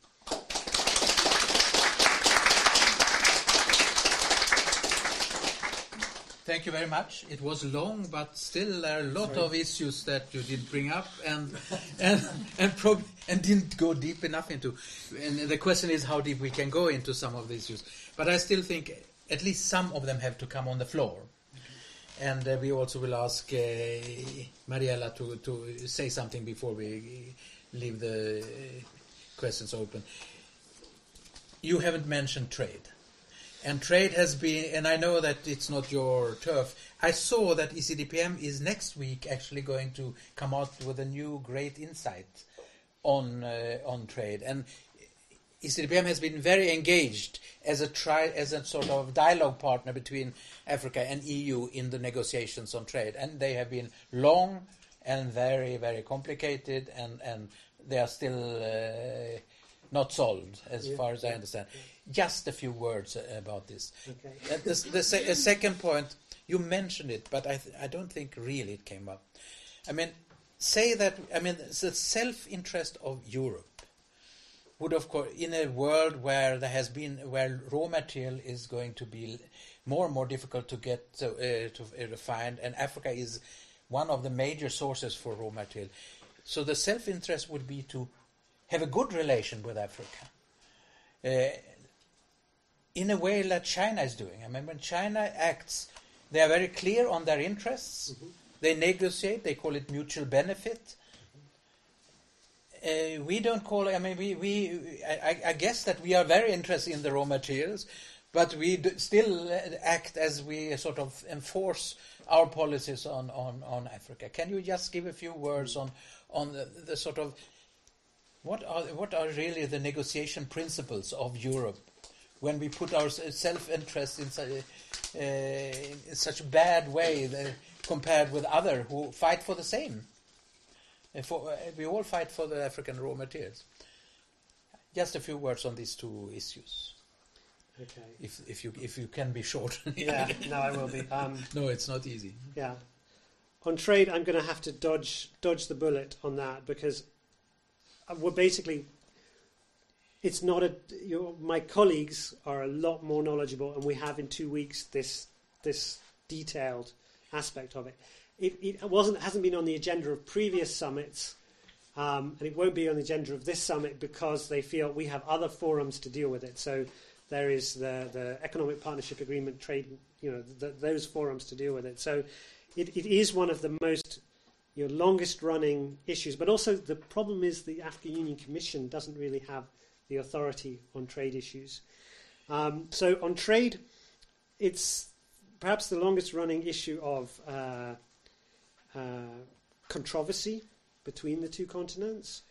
S2: Thank you very much. It was long, but still there are a lot Sorry. of issues that you did bring up and and and, prob- and didn't go deep enough into. And the question is how deep we can go into some of the issues. But I still think at least some of them have to come on the floor. And uh, we also will ask uh, Mariella to, to say something before we leave the questions open. You haven't mentioned trade and trade has been, and I know that it's not your turf. I saw that ECDPM is next week actually going to come out with a new great insight on uh, on trade, and ECDPM has been very engaged as a tri- as a sort of dialogue partner between Africa and EU in the negotiations on trade, and they have been long and very very complicated, and and they are still uh, not solved as yeah. far as I understand. Yeah just a few words about this. Okay. Uh, the, the se second point, you mentioned it, but I, I don't think really it came up. I mean, say that, I mean, the self interest of Europe would, of course, in a world where there has been, where raw material is going to be more and more difficult to get uh, to uh, find, and Africa is one of the major sources for raw material. So the self interest would be to have a good relation with Africa. Uh, in a way that China is doing. I mean, when China acts, they are very clear on their interests. Mm-hmm. They negotiate. They call it mutual benefit. Uh, we don't call. I mean, we, we I, I, guess that we are very interested in the raw materials, but we still act as we sort of enforce our policies on, on, on Africa. Can you just give a few words on on the, the sort of what are what are really the negotiation principles of Europe when we put our self-interest in, uh, in such a bad way compared with other who fight for the same. For, uh, we all fight for the African raw materials. Just a few words on these two issues.
S4: Okay.
S2: If if you if you can be short.
S4: yeah. No, I will be. Um,
S2: no, it's not easy.
S4: Yeah. On trade, I'm going to have to dodge dodge the bullet on that because uh, we're basically it's not a my colleagues are a lot more knowledgeable, and we have in two weeks this this detailed aspect of it. It, it wasn't hasn't been on the agenda of previous summits, um, and it won't be on the agenda of this summit because they feel we have other forums to deal with it. So there is the the economic partnership agreement, trade, you know, the, those forums to deal with it. So it, it is one of the most your longest running issues. But also, the problem is the African Union Commission doesn't really have the authority on trade issues. Um, so, on trade, it's perhaps the longest running issue of uh, controversy between the two continents.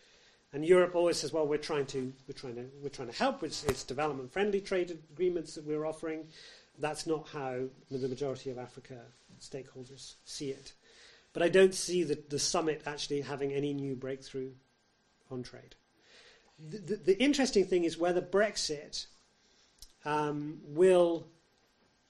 S4: And Europe always says, "Well, we're trying to we're trying to we're trying to help. It's, it's development friendly trade agreements that we're offering." That's not how the majority of Africa stakeholders see it. But I don't see the, the summit actually having any new breakthrough on trade. The, the, the interesting thing is whether Brexit um, will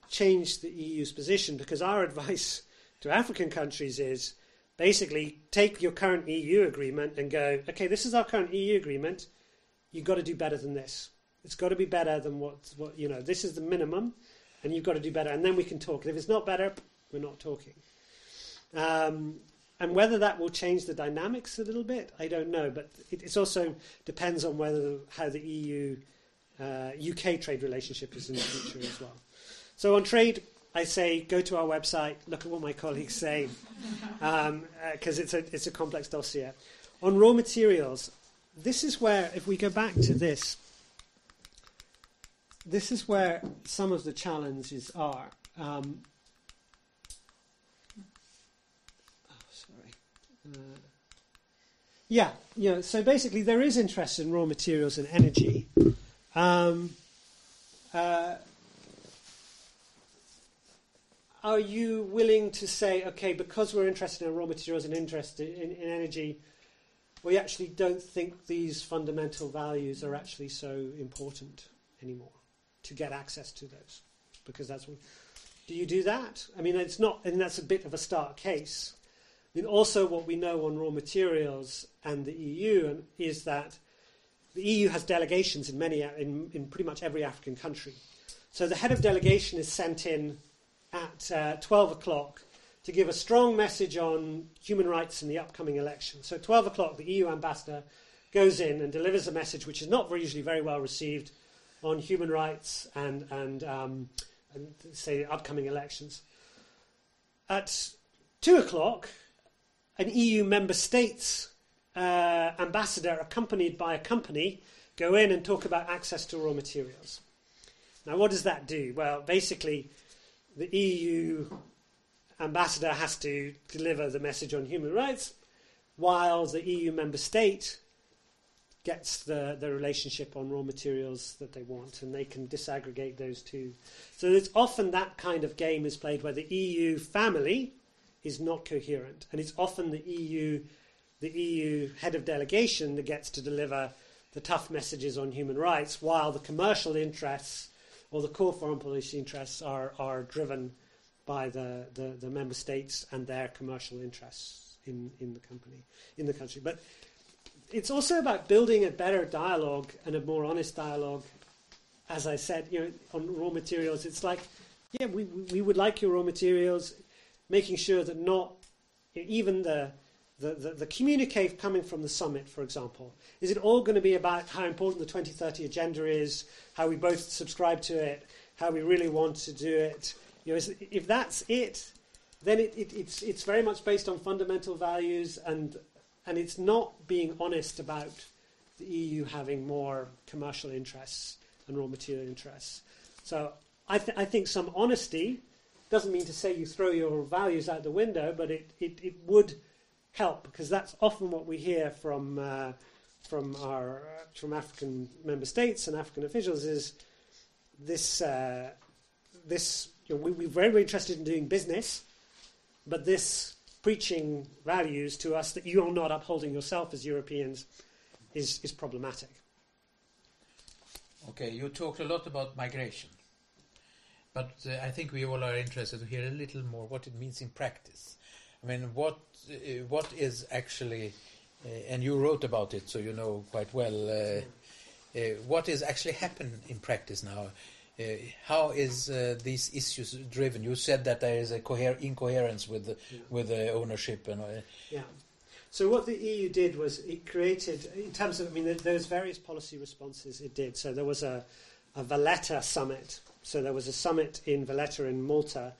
S4: change the EU's position, because our advice to African countries is basically take your current EU agreement and go, okay, this is our current EU agreement. You've got to do better than this. It's got to be better than what, what you know, this is the minimum, and you've got to do better. And then we can talk. If it's not better, we're not talking. Um, and whether that will change the dynamics a little bit, I don't know. But it also depends on whether how the EU uh, UK trade relationship is in the future as well. So on trade, I say go to our website, look at what my colleagues say, because um, uh, it's a it's a complex dossier. On raw materials, this is where if we go back to this, this is where some of the challenges are. Um, oh, sorry. Uh, yeah, yeah. So basically, there is interest in raw materials and energy. Um, uh, are you willing to say, okay, because we're interested in raw materials and interested in, in, energy, we actually don't think these fundamental values are actually so important anymore to get access to those? Because that's what. Do you do that? I mean, it's not, and that's a bit of a stark case. I mean, also what we know on raw materials and the EU um, is that the EU has delegations in many, in, in pretty much every African country. So the head of delegation is sent in at uh, 12 o'clock to give a strong message on human rights in the upcoming election. So, at 12 o'clock, the EU ambassador goes in and delivers a message which is not usually very well received on human rights and, and, um, and say, upcoming elections. At 2 o'clock, an EU member states uh, ambassador, accompanied by a company, go in and talk about access to raw materials. Now, what does that do? Well, basically, the EU ambassador has to deliver the message on human rights, while the EU member state gets the, the relationship on raw materials that they want, and they can disaggregate those two. So it's often that kind of game is played where the EU family is not coherent, and it's often the EU, the EU head of delegation that gets to deliver the tough messages on human rights, while the commercial interests or the core foreign policy interests are, are driven by the, the, the, member states and their commercial interests in, in the company in the country. But it's also about building a better dialogue and a more honest dialogue. As I said, you know, on raw materials, it's like, yeah, we, we would like your raw materials, making sure that not even the the, the, the communique coming from the summit, for example, is it all going to be about how important the 2030 agenda is, how we both subscribe to it, how we really want to do it? You know, if that's it, then it, it, it's, it's very much based on fundamental values and, and it's not being honest about the EU having more commercial interests and raw material interests. So I, th- I think some honesty doesn't mean to say you throw your values out the window, but it, it, it would help because that's often what we hear from uh, from our from African member states and African officials is this uh, this you know, we, we're very, very interested in doing business, but this preaching values to us that you are not upholding yourself as Europeans is is problematic.
S2: Okay, you talked a lot about migration, but uh, I think we all are interested to hear a little more what it means in practice. I mean, what uh, what is actually, uh, and you wrote about it, so you know quite well. Uh, what is actually happening in practice now? how is these issues driven? You said that there is a coher- incoherence with the, yeah. with the ownership and.
S4: yeah. So what the EU did was it created, in terms of, I mean, those various policy responses it did. So there was a, a Valletta summit. So there was a summit in Valletta in Malta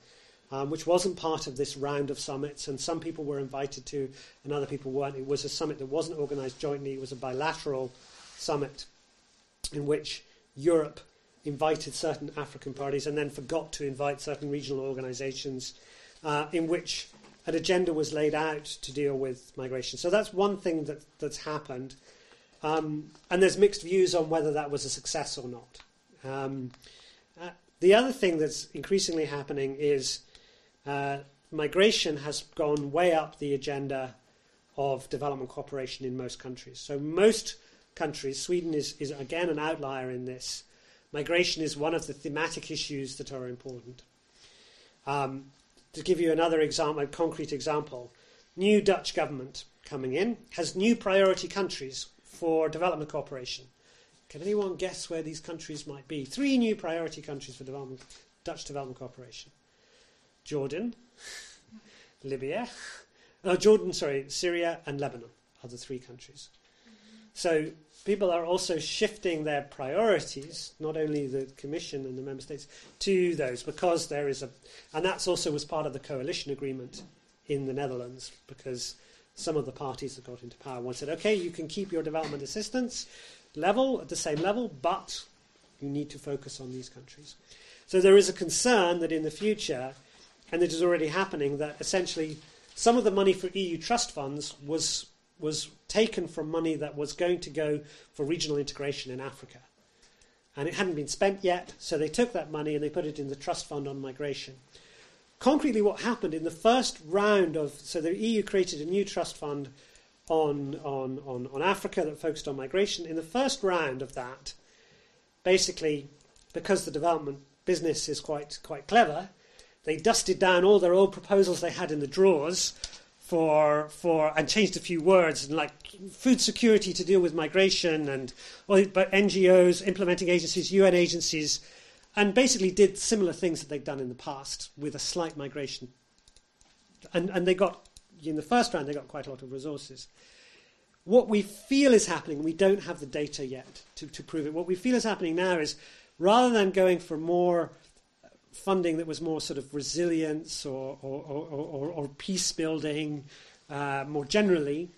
S4: um, which wasn't part of this round of summits, and some people were invited to, and other people weren't. It was a summit that wasn't organised jointly, it was a bilateral summit in which Europe invited certain African parties and then forgot to invite certain regional organisations, uh, in which an agenda was laid out to deal with migration. So that's one thing that, that's happened. Um, and there's mixed views on whether that was a success or not. Um, uh, the other thing that's increasingly happening is uh, migration has gone way up the agenda of development cooperation in most countries. So most countries, Sweden is, is again an outlier in this. Migration is one of the thematic issues that are important. Um, to give you another example, a concrete example, new Dutch government coming in has new priority countries for development cooperation. Can anyone guess where these countries might be? Three new priority countries for development, Dutch development cooperation. Jordan, Libya, Jordan, sorry, Syria, and Lebanon are the three countries. So people are also shifting their priorities, not only the Commission and the Member States, to those because there is a, and that's also was part of the coalition agreement in the Netherlands because some of the parties that got into power once said, okay, you can keep your development assistance level at the same level, but you need to focus on these countries. So there is a concern that in the future and it is already happening that essentially some of the money for EU trust funds was was taken from money that was going to go for regional integration in Africa. And it hadn't been spent yet, so they took that money and they put it in the trust fund on migration. Concretely, what happened in the first round of so the EU created a new trust fund on, on, on, on Africa that focused on migration. In the first round of that, basically, because the development business is quite quite clever, they dusted down all their old proposals they had in the drawers for for and changed a few words and like food security to deal with migration and well, but NGOs, implementing agencies, UN agencies, and basically did similar things that they'd done in the past with a slight migration. And and they got in the first round they got quite a lot of resources. What we feel is happening, we don't have the data yet to, to prove it. What we feel is happening now is rather than going for more funding that was more sort of resilience or, or, or, or peace building uh, more generally.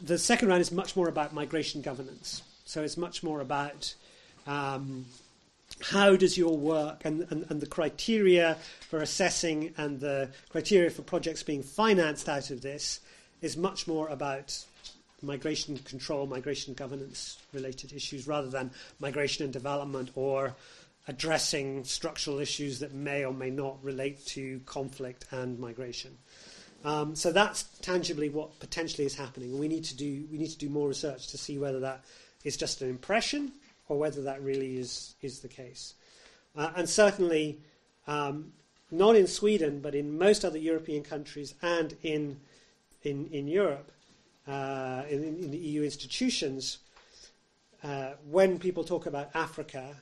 S4: The second round is much more about migration governance. So it's much more about um, how does your work and, and, and the criteria for assessing and the criteria for projects being financed out of this is much more about migration control, migration governance related issues rather than migration and development or addressing structural issues that may or may not relate to conflict and migration. Um, so that's tangibly what potentially is happening. We need to do we need to do more research to see whether that is just an impression or whether that really is is the case. Uh, and certainly, um, not in Sweden, but in most other European countries and in in in Europe, uh, in, in, the EU institutions, uh, when people talk about Africa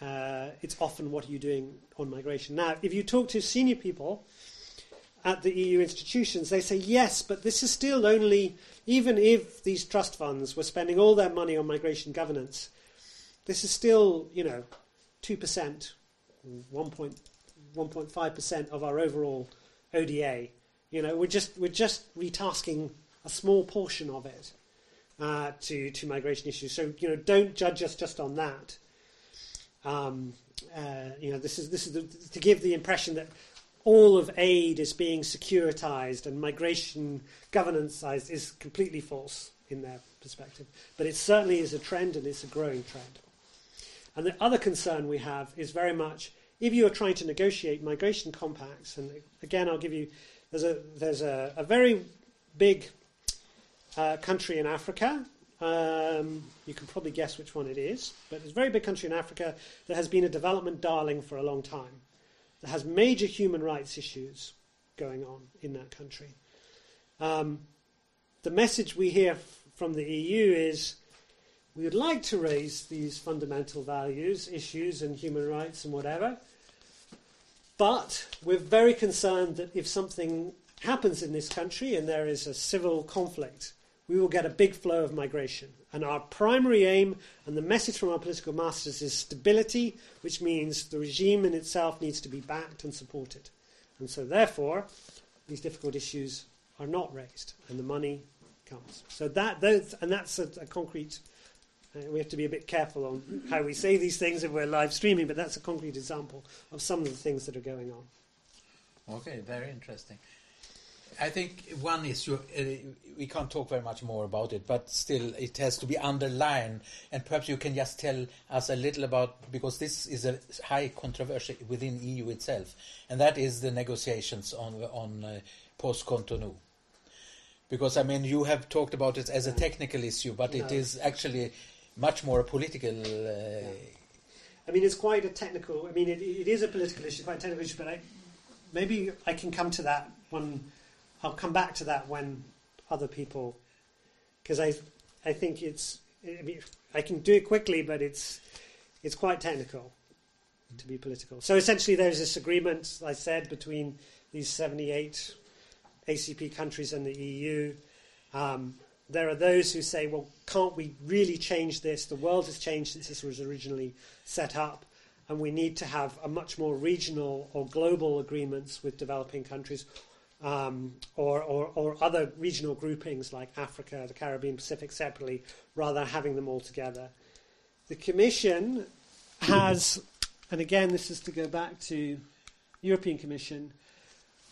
S4: uh, it's often what are you doing on migration. Now, if you talk to senior people at the EU institutions, they say yes, but this is still only, even if these trust funds were spending all their money on migration governance, this is still, you know, 2%, 1.5% of our overall ODA. You know, we're just, we're just retasking a small portion of it uh, to, to migration issues. So, you know, don't judge us just on that. Um, uh, you know, this is this is the, to give the impression that all of aid is being securitized and migration governance is completely false in their perspective. But it certainly is a trend and it's a growing trend. And the other concern we have is very much if you are trying to negotiate migration compacts, and again, I'll give you there's a there's a, a very big uh, country in Africa um, you can probably guess which one it is, but it's a very big country in Africa that has been a development darling for a long time, that has major human rights issues going on in that country. Um, the message we hear f- from the EU is we would like to raise these fundamental values, issues, and human rights and whatever, but we're very concerned that if something happens in this country and there is a civil conflict we will get a big flow of migration. And our primary aim and the message from our political masters is stability, which means the regime in itself needs to be backed and supported. And so, therefore, these difficult issues are not raised, and the money comes. So that, those, and that's a, a concrete. Uh, we have to be a bit careful on how we say these things if we're live streaming, but that's a concrete example of some of the things that are going on.
S2: Okay, very interesting. I think one issue, uh, we can't talk very much more about it, but still it has to be underlined. And perhaps you can just tell us a little about, because this is a high controversy within EU itself, and that is the negotiations on, on uh, post-Cotonou. Because, I mean, you have talked about it as a technical issue, but no. it is actually much more a political... Uh, yeah.
S4: I mean, it's quite a technical... I mean, it, it is a political issue, quite a technical issue, but I, maybe I can come to that one I'll come back to that when other people, because I, I think it's, I mean, I can do it quickly, but it's, it's quite technical to be political. So essentially, there's this agreement, I said, between these 78 ACP countries and the EU. Um, there are those who say, well, can't we really change this? The world has changed since this was originally set up, and we need to have a much more regional or global agreements with developing countries, um, or, or, or, other regional groupings like Africa, the Caribbean, Pacific separately, rather than having them all together. The Commission has, and again, this is to go back to European Commission.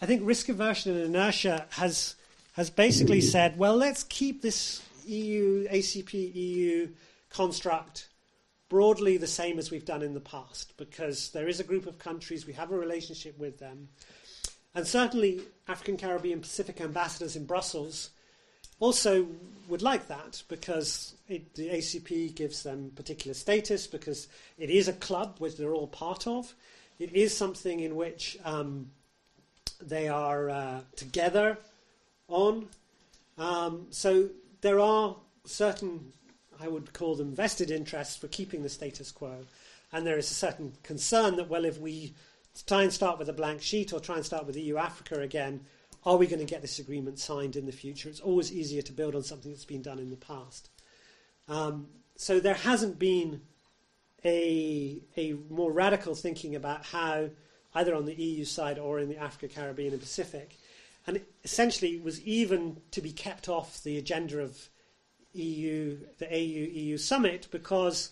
S4: I think risk aversion and inertia has has basically said, well, let's keep this EU ACP EU construct broadly the same as we've done in the past, because there is a group of countries we have a relationship with them and certainly, African, Caribbean, Pacific ambassadors in Brussels also would like that because it, the ACP gives them particular status because it is a club which they're all part of. It is something in which um, they are uh, together on. Um, so there are certain, I would call them vested interests for keeping the status quo. And there is a certain concern that, well, if we try and start with a blank sheet or try and start with EU Africa again, are we going to get this agreement signed in the future? It's always easier to build on something that's been done in the past. Um, so there hasn't been a, a more radical thinking about how, either on the EU side or in the Africa, Caribbean, and Pacific, and essentially was even to be kept off the agenda of EU, the AU EU summit because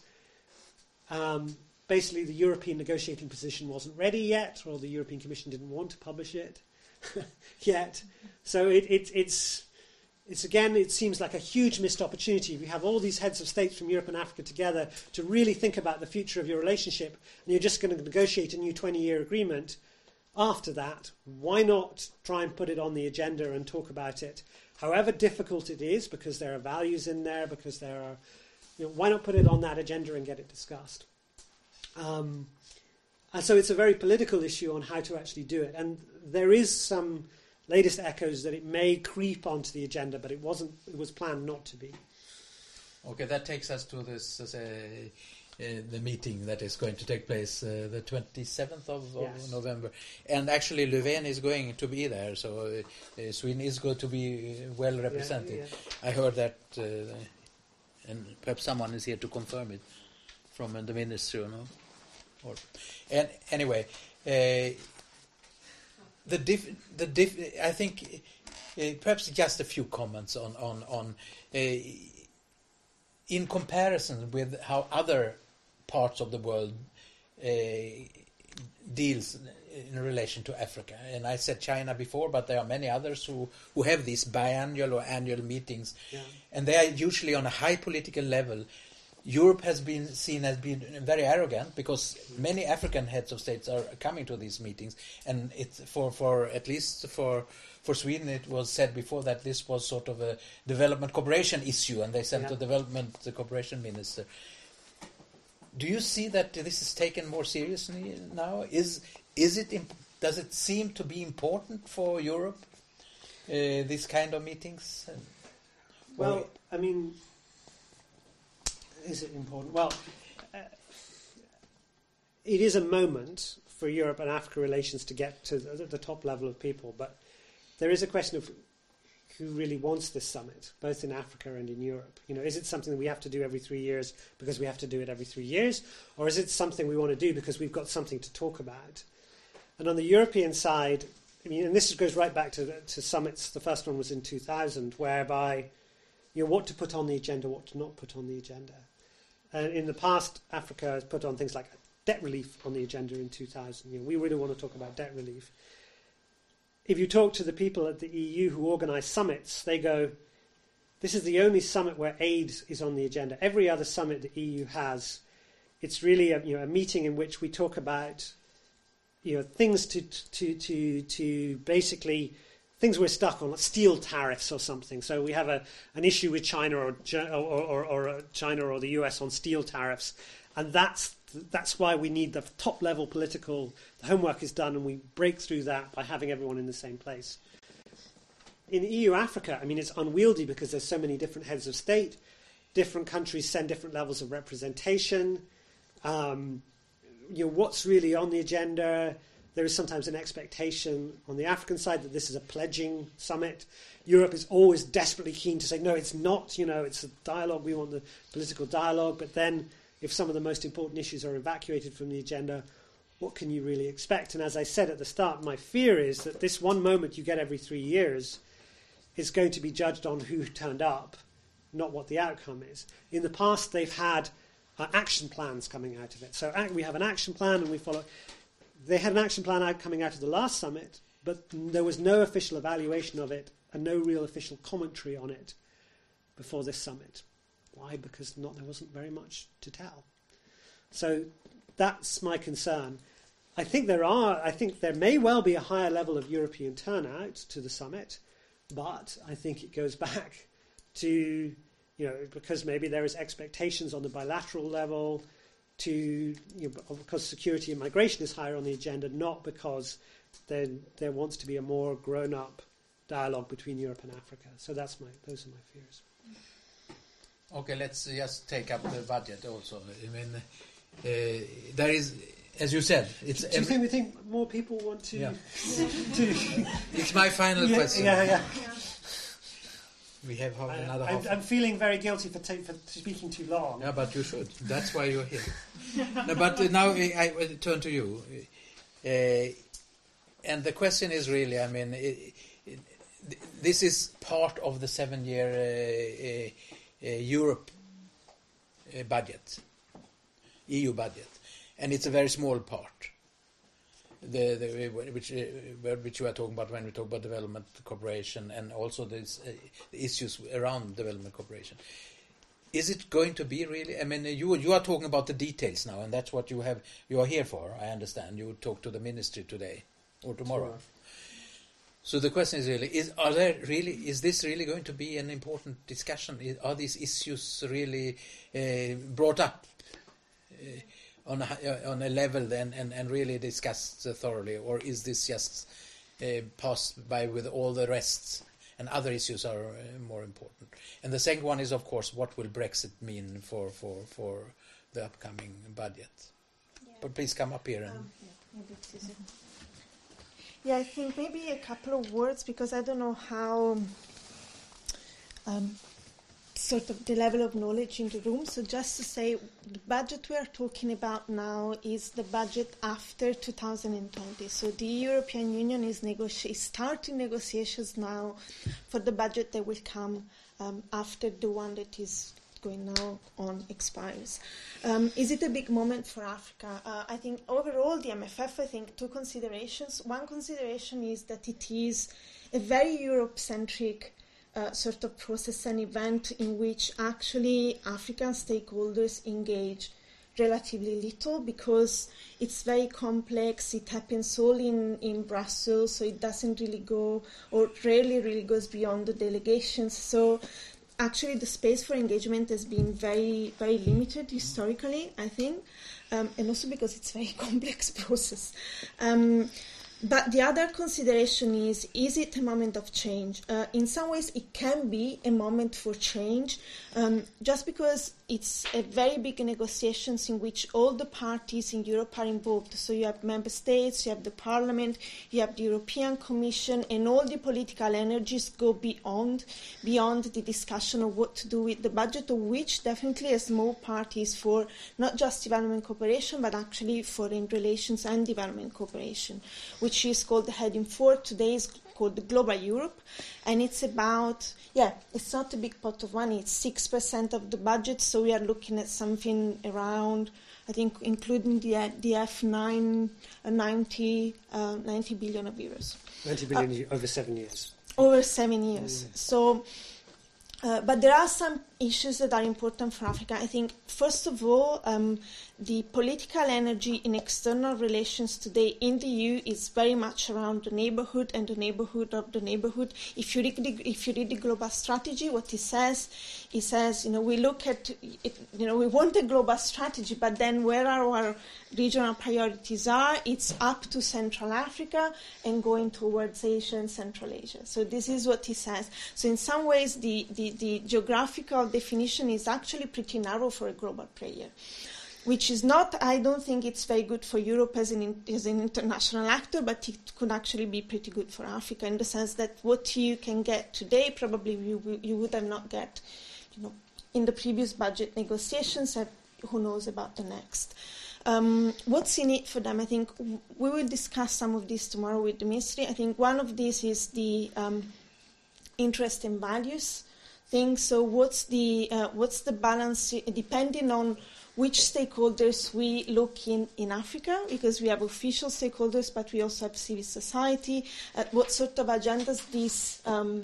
S4: um, basically the European negotiating position wasn't ready yet, or the European Commission didn't want to publish it yet. So it, it, it's, it's again, it seems like a huge missed opportunity. We have all these heads of states from Europe and Africa together to really think about the future of your relationship, and you're just going to negotiate a new 20 year agreement. After that, why not try and put it on the agenda and talk about it? However difficult it is, because there are values in there, because there are, you know, why not put it on that agenda and get it discussed? Um, and so it's a very political issue on how to actually do it. And there is some latest echoes that it may creep onto the agenda, but it wasn't. It was planned not to be.
S2: Okay, that takes us to this uh, uh, the meeting that is going to take place uh, the 27th of, yes. November. And actually, Löfven is going to be there, so uh, Sweden is going to be uh, well represented. Yeah, yeah. I heard that, uh, and perhaps someone is here to confirm it from the ministry, you know. Or, and anyway, uh, the diff, the diff, I think uh, perhaps just a few comments on on on uh, in comparison with how other parts of the world uh, deals in relation to Africa. And I said China before, but there are many others who, who have these biannual or annual meetings, yeah. and they are usually on a high political level. Europe has been seen as being very arrogant because many African heads of states are coming to these meetings, and it's for for at least for for Sweden, it was said before that this was sort of a development cooperation issue, and they sent yeah. the development the cooperation minister. Do you see that this is taken more seriously now? Is is it does it seem to be important for Europe? Uh, these kind of meetings.
S4: Well, I mean, is it important? Well, uh, it is a moment for Europe and Africa relations to get to the, the, top level of people, but there is a question of who really wants this summit, both in Africa and in Europe? You know, is it something that we have to do every three years because we have to do it every three years, or is it something we want to do because we've got something to talk about? And on the European side, I mean, and this goes right back to, to summits. The first one was in 2000, whereby you know what to put on the agenda, what to not put on the agenda. And in the past, Africa has put on things like debt relief on the agenda in 2000. You know, we really want to talk about debt relief if you talk to the people at the EU who organise summits, they go, this is the only summit where aid is on the agenda. Every other summit the EU has, it's really a, you know, a meeting in which we talk about you know, things to, to, to, to basically things we're stuck on, like steel tariffs or something. So we have a, an issue with China or, or, or, or uh, China or the US on steel tariffs, and that's that's why we need the top level political. The homework is done, and we break through that by having everyone in the same place. In EU Africa, I mean, it's unwieldy because there's so many different heads of state. Different countries send different levels of representation. Um, you know, what's really on the agenda? There is sometimes an expectation on the African side that this is a pledging summit. Europe is always desperately keen to say, no, it's not. You know, it's a dialogue. We want the political dialogue. But then if some of the most important issues are evacuated from the agenda, what can you really expect? And as I said at the start, my fear is that this one moment you get every three years is going to be judged on who turned up, not what the outcome is. In the past, they've had uh, action plans coming out of it. So we have an action plan and we follow. They had an action plan out coming out of the last summit, but there was no official evaluation of it and no real official commentary on it before this summit. Why? Because not there wasn't very much to tell. So that's my concern. I think there are. I think there may well be a higher level of European turnout to the summit, but I think it goes back to you know because maybe there is expectations on the bilateral level to you know, because security and migration is higher on the agenda, not because there there wants to be a more grown up dialogue between Europe and Africa. So that's my those are my fears.
S2: Okay, let's just take up the budget also. I mean, uh, there is, as you said, it's.
S4: Do you think we think more people want to?
S2: Yeah. to it's my final
S4: yeah,
S2: question.
S4: Yeah, yeah.
S2: We have
S4: I,
S2: another
S4: I'm,
S2: half.
S4: I'm feeling very guilty for, ta- for speaking too long.
S2: Yeah, but you should. That's why you're here. no, but uh, now I, I turn to you. Uh, and the question is really, I mean, it, it, this is part of the seven-year uh, uh uh, Europe uh, budget, EU budget, and it's a very small part. The, the, which uh, which we are talking about when we talk about development cooperation and also these uh, issues around development cooperation. Is it going to be really? I mean, you you are talking about the details now, and that's what you have you are here for. I understand. You talk to the ministry today or tomorrow. Sure. So the question is really: is are there really is this really going to be an important discussion? Are these issues really uh, brought up uh, on a, uh, on a level then and, and really discussed thoroughly, or is this just uh, passed by with all the rest? And other issues are uh, more important. And the second one is, of course, what will Brexit mean for for for the upcoming budget? Yeah. But please come up here and. Um, yeah.
S3: Yeah, I think maybe a couple of words because I don't know how um, sort of the level of knowledge in the room. So just to say, the budget we are talking about now is the budget after 2020. So the European Union is, is starting negotiations now for the budget that will come um, after the one that is going now on expires. Um, is it a big moment for Africa? Uh, I think overall the MFF, I think two considerations. One consideration is that it is a very Europe-centric sort of process and event in which actually African stakeholders engage relatively little because it's very complex. It happens all in, in Brussels, so it doesn't really go or rarely really goes beyond the delegations. So actually the space for engagement has been very very limited historically i think um, and also because it's a very complex process um, but the other consideration is is it a moment of change? Uh, in some ways, it can be a moment for change, um, just because it's a very big negotiations in which all the parties in Europe are involved. So you have member states, you have the parliament, you have the European Commission, and all the political energies go beyond beyond the discussion of what to do with the budget, of which definitely a small part is for not just development cooperation, but actually foreign relations and development cooperation, which is called the heading four. Today is called Global Europe, and it's about yeah, it's not a big pot of money. It's six percent of the budget, so we are looking at something around. I think including the the F nine uh, 90, uh, 90 billion of euros.
S4: 90 billion uh, over seven years.
S3: Over seven years. So, uh, but there are some issues that are important for Africa. I think, first of all, um, the political energy in external relations today in the EU is very much around the neighborhood and the neighborhood of the neighborhood. If you read the, if you read the global strategy, what it says, it says, you know, we look at, it, you know, we want a global strategy, but then where our regional priorities are, it's up to Central Africa and going towards Asia and Central Asia. So this is what he says. So in some ways, the, the, the geographical definition is actually pretty narrow for a global player which is not, I don't think it's very good for Europe as an, as an international actor, but it could actually be pretty good for Africa in the sense that what you can get today, probably you, you would have not get, you know, in the previous budget negotiations, who knows about the next. Um, what's in it for them? I think we will discuss some of this tomorrow with the ministry. I think one of these is the um, interest in values thing. So what's the uh, what's the balance depending on which stakeholders we look in in Africa, because we have official stakeholders, but we also have civil society, at what sort of agendas these, um,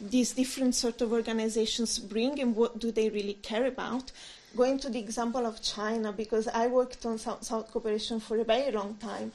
S3: these different sort of organizations bring and what do they really care about. Going to the example of China, because I worked on South, South cooperation for a very long time,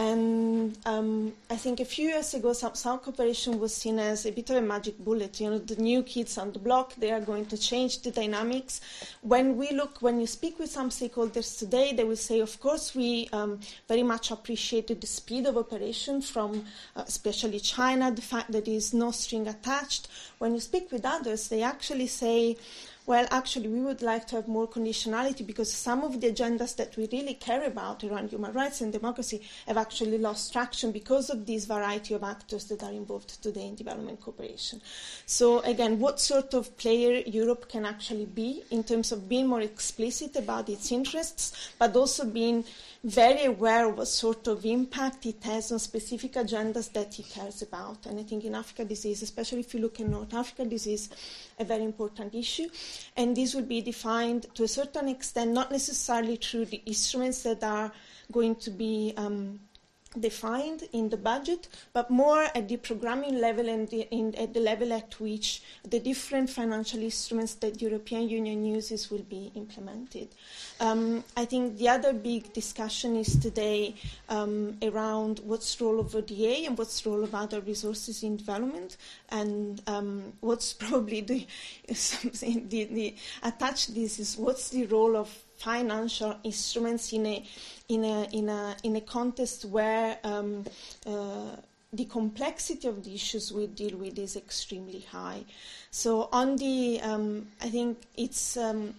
S3: and um, I think a few years ago, South cooperation was seen as a bit of a magic bullet. You know, the new kids on the block, they are going to change the dynamics. When we look, when you speak with some stakeholders today, they will say, of course, we um, very much appreciated the speed of operation from uh, especially China, the fact that there is no string attached. When you speak with others, they actually say, well, actually, we would like to have more conditionality because some of the agendas that we really care about around human rights and democracy have actually lost traction because of this variety of actors that are involved today in development cooperation. So, again, what sort of player Europe can actually be in terms of being more explicit about its interests, but also being very aware of what sort of impact it has on specific agendas that it cares about. And I think in Africa is, especially if you look in North Africa, is a very important issue. And this will be defined to a certain extent, not necessarily through the instruments that are going to be um, defined in the budget, but more at the programming level and the, in, at the level at which the different financial instruments that the European Union uses will be implemented. Um, I think the other big discussion is today um, around what's the role of ODA and what's the role of other resources in development, and um, what's probably the, the, the attached this is what's the role of financial instruments in a in a in a in a context where um, uh, the complexity of the issues we deal with is extremely high. So on the, um, I think it's, um,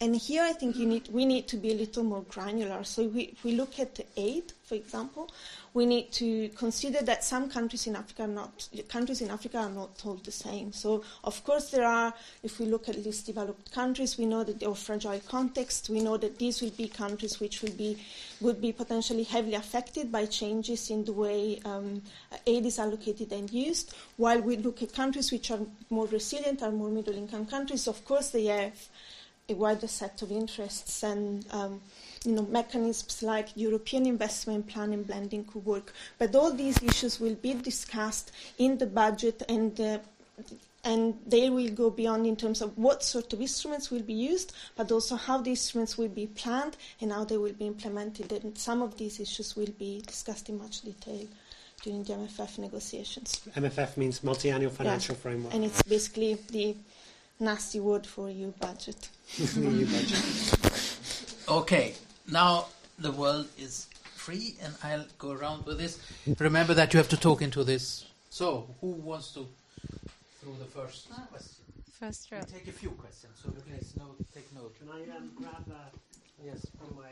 S3: and here I think need, we need to be a little more granular. So we, if we look at aid, for example, we need to consider that some countries in Africa are not countries in Africa are not all the same. So of course there are. If we look at least developed countries, we know that they are fragile context. We know that these will be countries which will be would be potentially heavily affected by changes in the way um, aid is allocated and used. While we look at countries which are more resilient, are more middle income countries, of course they have a wider set of interests and um, you know, mechanisms like European investment plan and blending could work. But all these issues will be discussed in the budget and uh, and they will go beyond in terms of what sort of instruments will be used, but also how the instruments will be planned and how they will be implemented. And some of these issues will be discussed in much detail during the MFF negotiations.
S4: MFF means multi-annual financial
S3: yeah.
S4: framework.
S3: And it's basically the nasty word for EU budget.
S4: EU budget.
S2: Okay, now the world is free, and I'll go around with this. Remember that you have to talk into this. So, who wants to throw the first
S5: Ah.
S2: question?
S5: First row.
S2: We'll take a few questions, so please note, take note.
S4: Can I um, grab uh, yes from my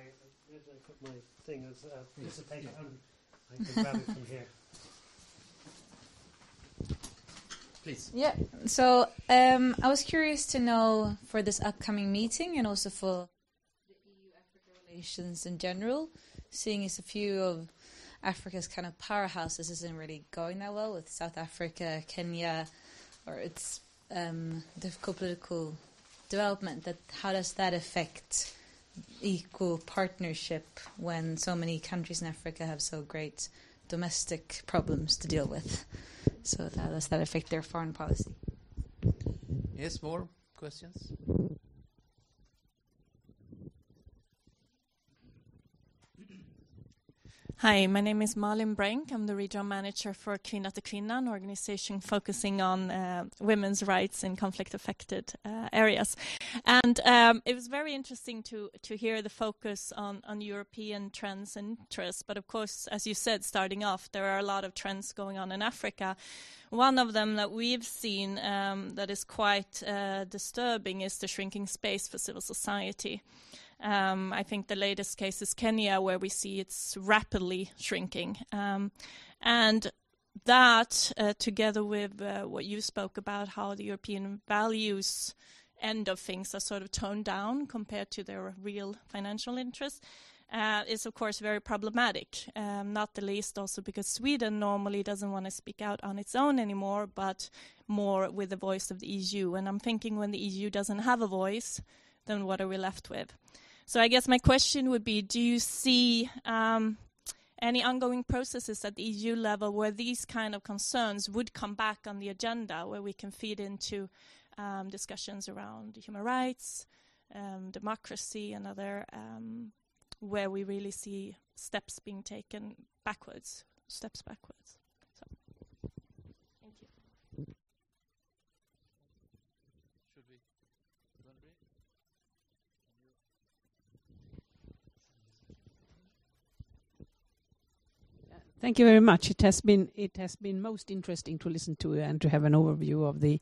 S4: where I put my thing as a piece of paper? and I can grab it from here.
S2: Please.
S5: Yeah. So um, I was curious to know for this upcoming meeting and also for the EU-Africa relations in general, seeing as a few of Africa's kind of powerhouses isn't really going that well with South Africa, Kenya, or its um, difficult political development. That how does that affect equal partnership when so many countries in Africa have so great domestic problems to deal with? So how does that affect their foreign policy?
S2: Yes, more questions?
S6: Hi, my name is Malin Brenk. I'm the regional manager for Kvinna till Kvinna, an organization focusing on uh, women's rights in conflict-affected uh, areas. And um, it was very interesting to to hear the focus on on European trends and interests. But of course, as you said, starting off, there are a lot of trends going on in Africa. One of them that we've seen um, that is quite uh, disturbing is the shrinking space for civil society. Um, I think the latest case is Kenya, where we see it's rapidly shrinking. Um, and that, uh, together with uh, what you spoke about, how the European values end of things are sort of toned down compared to their real financial interests, uh, is of course very problematic. Um, not the least also because Sweden normally doesn't want to speak out on its own anymore, but more with the voice of the EU. And I'm thinking when the EU doesn't have a voice, then what are we left with? So I guess my question would be: Do you see um, any ongoing processes at the EU level where these kind of concerns would come back on the agenda, where we can feed into um, discussions around human rights, um, democracy, and other, um, where we really see steps being taken backwards, steps backwards? So, thank you.
S2: Should we?
S7: Thank you very much. It has been it has been most interesting to listen to and to have an overview of the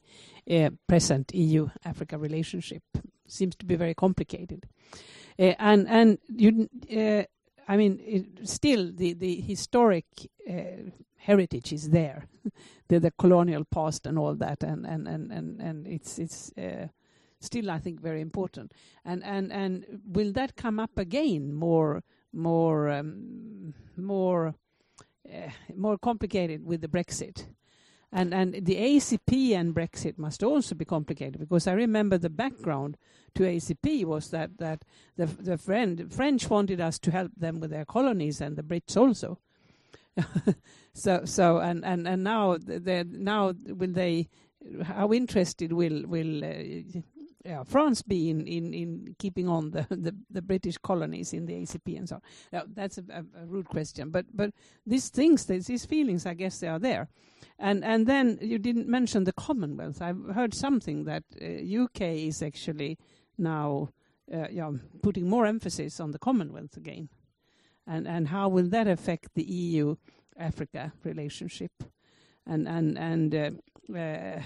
S7: uh, present EU-Africa relationship. Seems to be very complicated, uh, and and you, uh, I mean, it, still the the historic uh, heritage is there, the the colonial past and all that, and and and and, and it's it's. Uh, still, I think, very important. And and and will that come up again more more um, more uh, more complicated with the Brexit. And and the ACP and Brexit must also be complicated because I remember the background to ACP was that that the the friend French wanted us to help them with their colonies and the Brits also. so so and and and now they now will they how interested will will uh, yeah, France be in, in, in keeping on the, the, the British colonies in the ACP and so on? Now, that's a, a, a rude question, but but these things, these feelings, I guess they are there. And and then you didn't mention the Commonwealth. I've heard something that uh, UK is actually now uh, yeah, putting more emphasis on the Commonwealth again. And and how will that affect the EU Africa relationship? And and and uh, uh,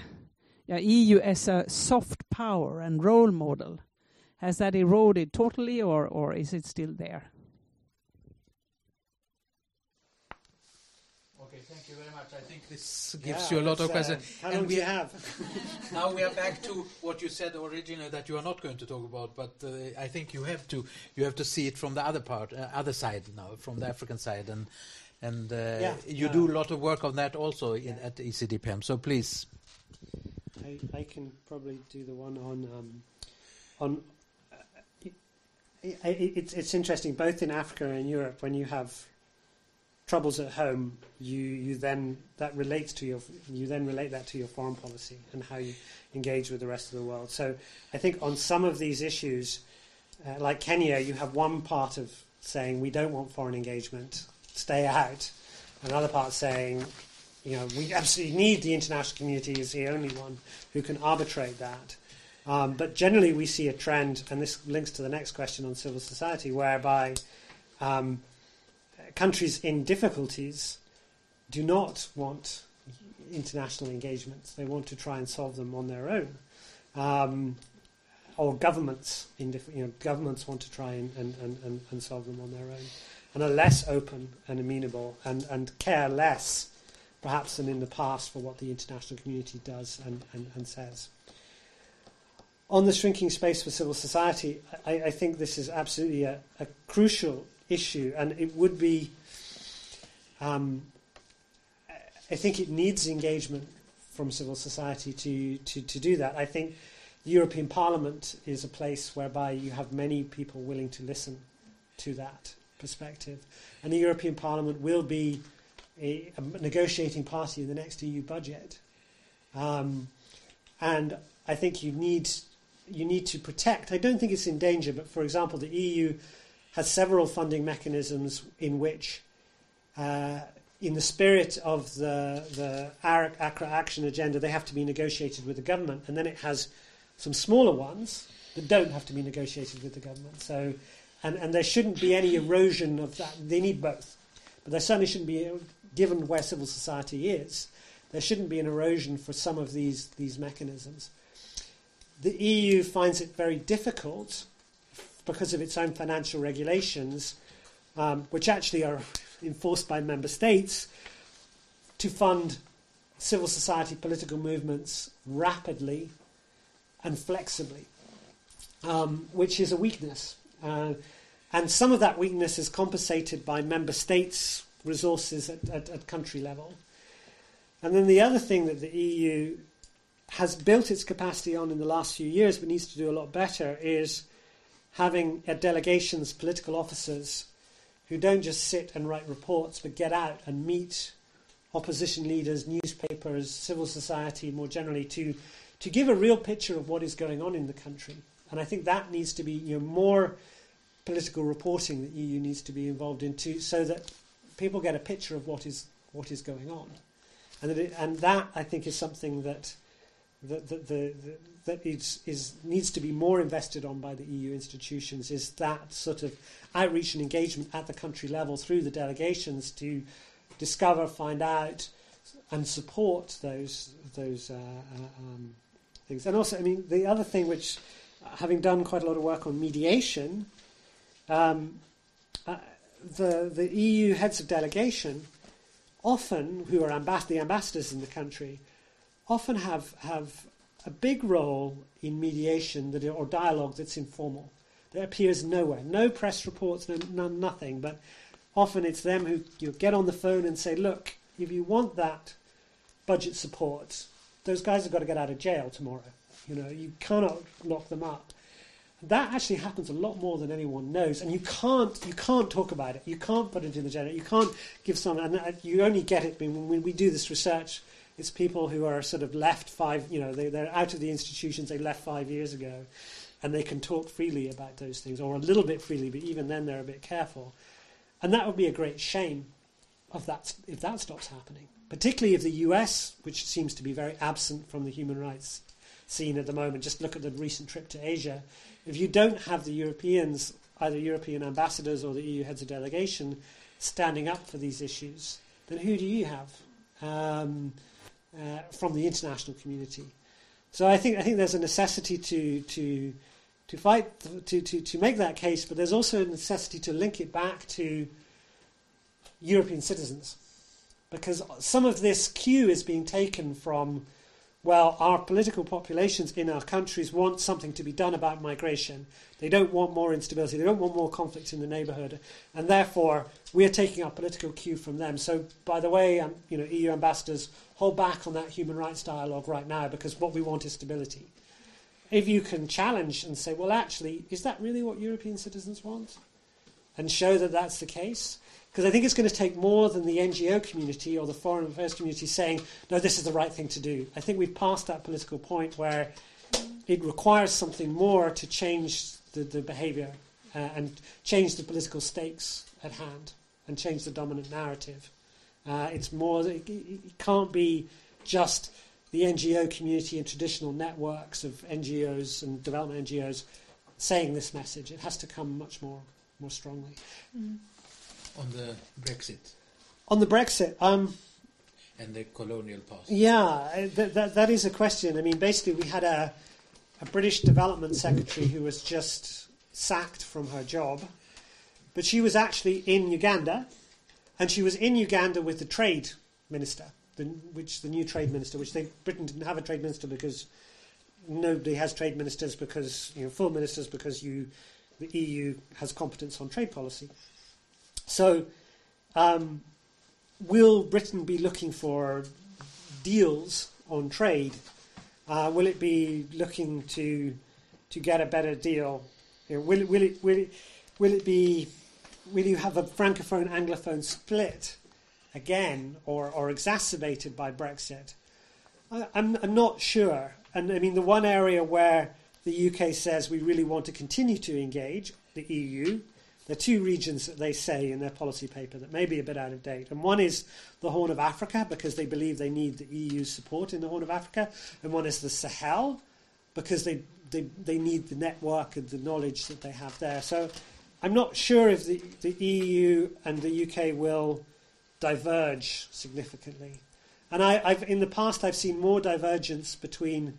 S7: yeah, EU as a soft power and role model, has that eroded totally, or or is it still there?
S2: Okay, thank you very much. I think this gives
S4: Yeah,
S2: you a lot of
S4: that's, uh,
S2: questions.
S4: How
S2: And
S4: long do
S2: we-
S4: you have?
S2: now we are back to what you said originally that you are not going to talk about, but uh, I think you have to you have to see it from the other part, uh, other side now, from the African side, and and uh,
S4: Yeah,
S2: you
S4: yeah.
S2: do a lot of work on that also in, at ECDPM. So please,
S4: I, I can probably do the one on um, on. Uh, it, it, it's it's interesting both in Africa and Europe when you have troubles at home, you you then that relates to your you then relate that to your foreign policy and how you engage with the rest of the world. So I think on some of these issues, uh, like Kenya, you have one part of saying we don't want foreign engagement, stay out, another part saying you know, we absolutely need the international community as the only one who can arbitrate that. Um, but generally, we see a trend, and this links to the next question on civil society, whereby um, countries in difficulties do not want international engagements. They want to try and solve them on their own. Um, or governments you know, governments want to try and, and, and, and solve them on their own, and are less open and amenable, and, and care less, perhaps, than in the past for what the international community does and, and, and says. On the shrinking space for civil society, I, I think this is absolutely a, a, crucial issue, and it would be. Um, I think it needs engagement from civil society to, to, to do that. I think the European Parliament is a place whereby you have many people willing to listen to that perspective. And the European Parliament will be a, a negotiating party in the next EU budget. Um, and I think you need you need to protect. I don't think it's in danger, but for example, the EU has several funding mechanisms in which, uh, in the spirit of the the Accra action agenda, they have to be negotiated with the government, and then it has some smaller ones that don't have to be negotiated with the government. So, and, and there shouldn't be any erosion of that. They need both. But there certainly shouldn't be, given where civil society is, there shouldn't be an erosion for some of these, these mechanisms. The EU finds it very difficult because of its own financial regulations, um, which actually are enforced by member states, to fund civil society political movements rapidly and flexibly, um, which is a weakness. Uh, and some of that weakness is compensated by member states' resources at, at, at country level. And then the other thing that the EU has built its capacity on in the last few years, but needs to do a lot better, is having at delegations political officers who don't just sit and write reports, but get out and meet opposition leaders, newspapers, civil society more generally to to give a real picture of what is going on in the country. And I think that needs to be you know, more political reporting that EU needs to be involved in too, so that people get a picture of what is what is going on. And that, it, and that I think is something that that, that, the, the, that is, is, needs to be more invested on by the EU institutions is that sort of outreach and engagement at the country level through the delegations to discover, find out, and support those those uh, uh, um, things. And also, I mean, the other thing which, having done quite a lot of work on mediation, um, uh, the the EU heads of delegation, often who are ambas- the ambassadors in the country, often have have a big role in mediation that or dialogue that's informal. That appears nowhere, no press reports, no, no nothing. But often it's them who you get on the phone and say, "Look, if you want that budget support, those guys have got to get out of jail tomorrow. You know, you cannot lock them up. That actually happens a lot more than anyone knows, and you can't you can't talk about it. You can't put it in the agenda. You can't give someone, and uh, you only get it when, we do this research. It's people who are sort of left five, you know, they, they're out of the institutions they left five years ago, and they can talk freely about those things, or a little bit freely, but even then they're a bit careful. And that would be a great shame of that if that stops happening particularly if the US, which seems to be very absent from the human rights scene at the moment, just look at the recent trip to Asia. If you don't have the Europeans, either European ambassadors or the EU heads of delegation, standing up for these issues, then who do you have um, uh, from the international community? So I think I think there's a necessity to to to fight to, to, to make that case, but there's also a necessity to link it back to European citizens because some of this cue is being taken from, well, our political populations in our countries want something to be done about migration. They don't want more instability. They don't want more conflict in the neighbourhood, and therefore we are taking our political cue from them. So, by the way, um, you know, EU ambassadors hold back on that human rights dialogue right now because what we want is stability. If you can challenge and say, well, actually, is that really what European citizens want? And show that that's the case, because I think it's going to take more than the NGO community or the foreign affairs community saying, no, this is the right thing to do. I think we've passed that political point where it requires something more to change the, the behaviour uh, and change the political stakes at hand and change the dominant narrative. Uh, it's more, it, it can't be just the NGO community and traditional networks of NGOs and development NGOs saying this message. It has to come much more, more strongly.
S3: Mm.
S2: On the Brexit
S4: On the Brexit, um,
S2: and the colonial past?
S4: yeah, that, that, that is a question. I mean, basically, we had a, a British development secretary who was just sacked from her job, but she was actually in Uganda, and she was in Uganda with the trade minister, the, which the new trade minister, which they Britain didn't have a trade minister because nobody has trade ministers because you know full ministers because you the EU has competence on trade policy. So, um, will Britain be looking for deals on trade? Uh, will it be looking to to get a better deal? You know, will it will it will it will it be will you have a francophone anglophone split again or, or exacerbated by Brexit? I, I'm I'm not sure. And I mean the one area where the UK says we really want to continue to engage the EU. There are two regions that they say in their policy paper that may be a bit out of date. And one is the Horn of Africa because they believe they need the EU's support in the Horn of Africa. And one is the Sahel because they, they, they need the network and the knowledge that they have there. So I'm not sure if the, the EU and the UK will diverge significantly. And I, I've, in the past, I've seen more divergence between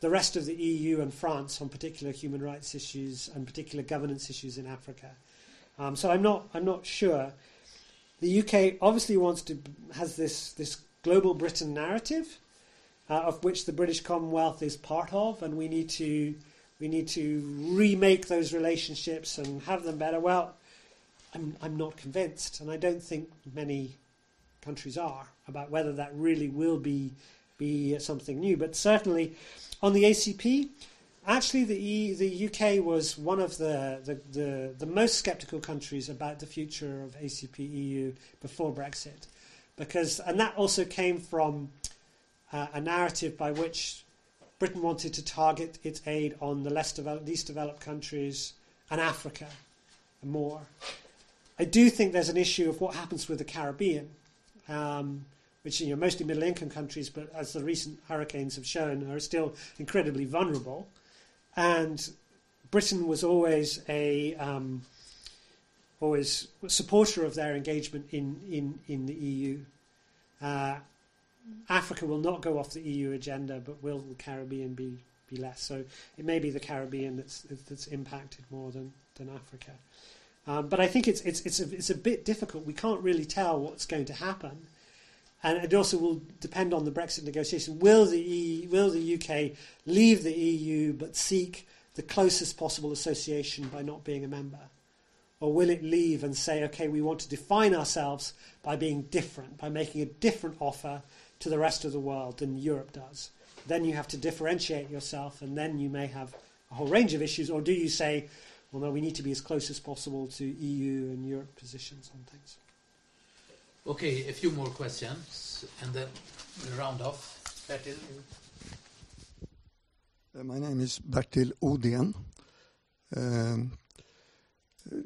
S4: the rest of the EU and France on particular human rights issues and particular governance issues in Africa. Um, so I'm not, I'm not sure. The UK obviously wants to has this this global Britain narrative, uh, of which the British Commonwealth is part of, and we need to we need to remake those relationships and have them better. Well, I'm I'm not convinced, and I don't think many countries are about whether that really will be be something new. But certainly, on the ACP, actually the the UK was one of the, the, the, the most sceptical countries about the future of ACP EU before Brexit, because and that also came from uh, a narrative by which Britain wanted to target its aid on the less developed, least developed countries and Africa and more. I do think there's an issue of what happens with the Caribbean. Um, which you know mostly middle income countries, but as the recent hurricanes have shown, are still incredibly vulnerable. And Britain was always a um, always a supporter of their engagement in in in the EU. Uh, Africa will not go off the EU agenda, but will the Caribbean be be less? So it may be the Caribbean that's that's impacted more than than Africa. Um, but I think it's it's it's a, it's a bit difficult. We can't really tell what's going to happen and it also will depend on the Brexit negotiation. Will the, e, will the UK leave the EU but seek the closest possible association by not being a member? Or will it leave and say, okay, we want to define ourselves by being different, by making a different offer to the rest of the world than Europe does? Then you have to differentiate yourself, and then you may have a whole range of issues. Or do you say, well, no, we need to be as close as possible to EU and Europe positions on things?
S2: Okay, a few more questions, and then we'll round off. Bertil?
S8: Uh, my name is Bertil Odén. Um, uh,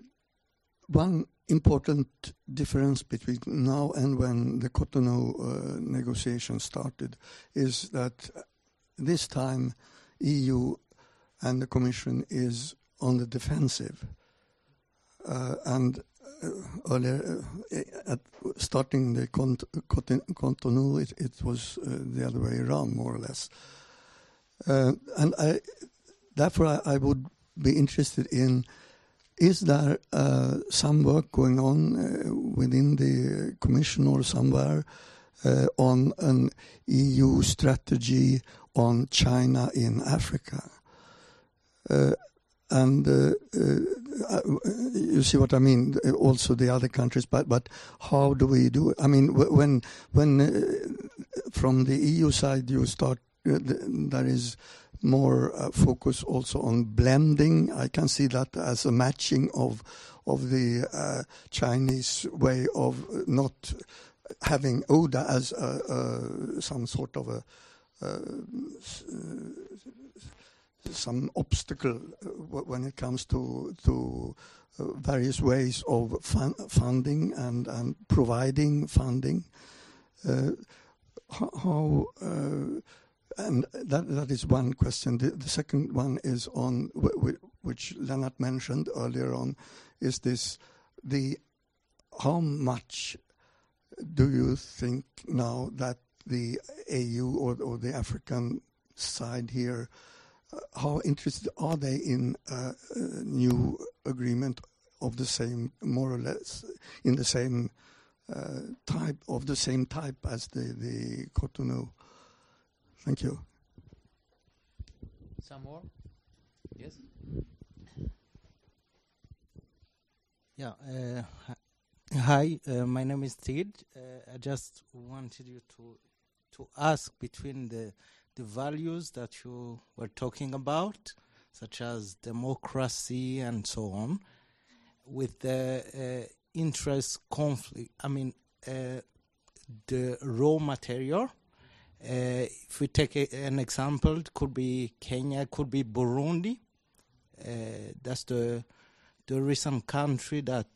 S8: one important difference between now and when the Cotonou uh, negotiations started is that this time EU and the Commission is on the defensive. Uh, and earlier, uh, at starting the cont Cotonou, it, it was uh, the other way around, more or less. and I, therefore, I, I, would be interested in is there uh, some work going on uh, within the Commission or somewhere uh, on an EU strategy on China in Africa? And uh, uh, you see what I mean. Also, the other countries, but but how do we do it? I mean, when when uh, from the EU side you start, uh, there is more uh, focus also on blending. I can see that as a matching of of the uh, Chinese way of not having ODA as some sort of a some obstacle uh, when it comes to to uh, various ways of fun funding and and providing funding. Uh, how and that that is one question. The, the second one is on which Lennart mentioned earlier on, is this the how much do you think now that the AU or, or the African side here, how interested are they in a, a new agreement of the same, more or less, in the same uh, type of the same type as the the Cotonou? Thank you.
S2: Some more? Yes.
S9: Yeah. Uh, hi, uh, my name is Tid. Uh, I just wanted you to to ask between the the values that you were talking about, such as democracy and so on, with the uh, interest conflict. I mean, uh, the raw material. Uh, if we take a, an example, it could be Kenya, it could be Burundi. Uh, that's the the recent country that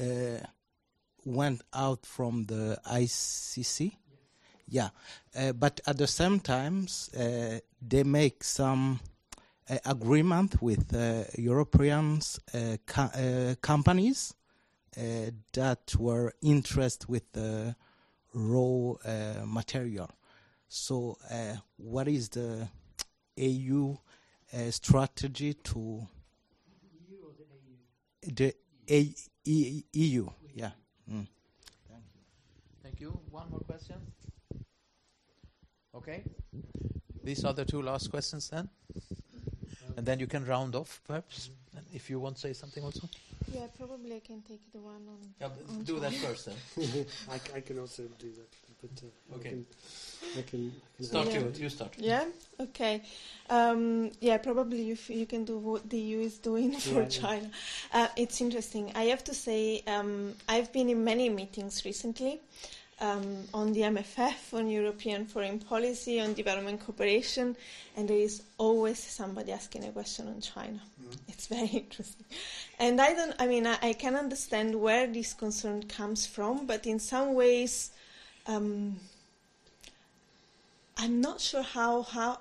S9: uh, went out from the ICC. Yeah, uh, but at the same time, uh, they make some uh, agreement with uh, European uh, co- companies that were interested with the raw material. So, what is the AU strategy to the EU. Yeah. Mm.
S2: Thank you. Thank you. One more question. Okay. These are the two last questions then. And then you can round off, perhaps, if you want to say something also.
S3: Yeah, probably I can take the one on.
S2: Yeah,
S3: on
S2: do that first then.
S4: I, I can also do that, but uh,
S2: Okay.
S4: I can. I can, I can
S2: Start
S3: Yeah.
S2: you. You start.
S3: Yeah. Okay. Um, yeah, probably you, f- you can do what the EU is doing for
S4: Yeah, yeah.
S3: China. Uh, it's interesting. I have to say, um, I've been in many meetings recently um, on the MFF, on European foreign policy, on development cooperation, and there is always somebody asking a question on China. It's very interesting. And I don't, I mean, I, I can understand where this concern comes from, but in some ways, um, I'm not sure how how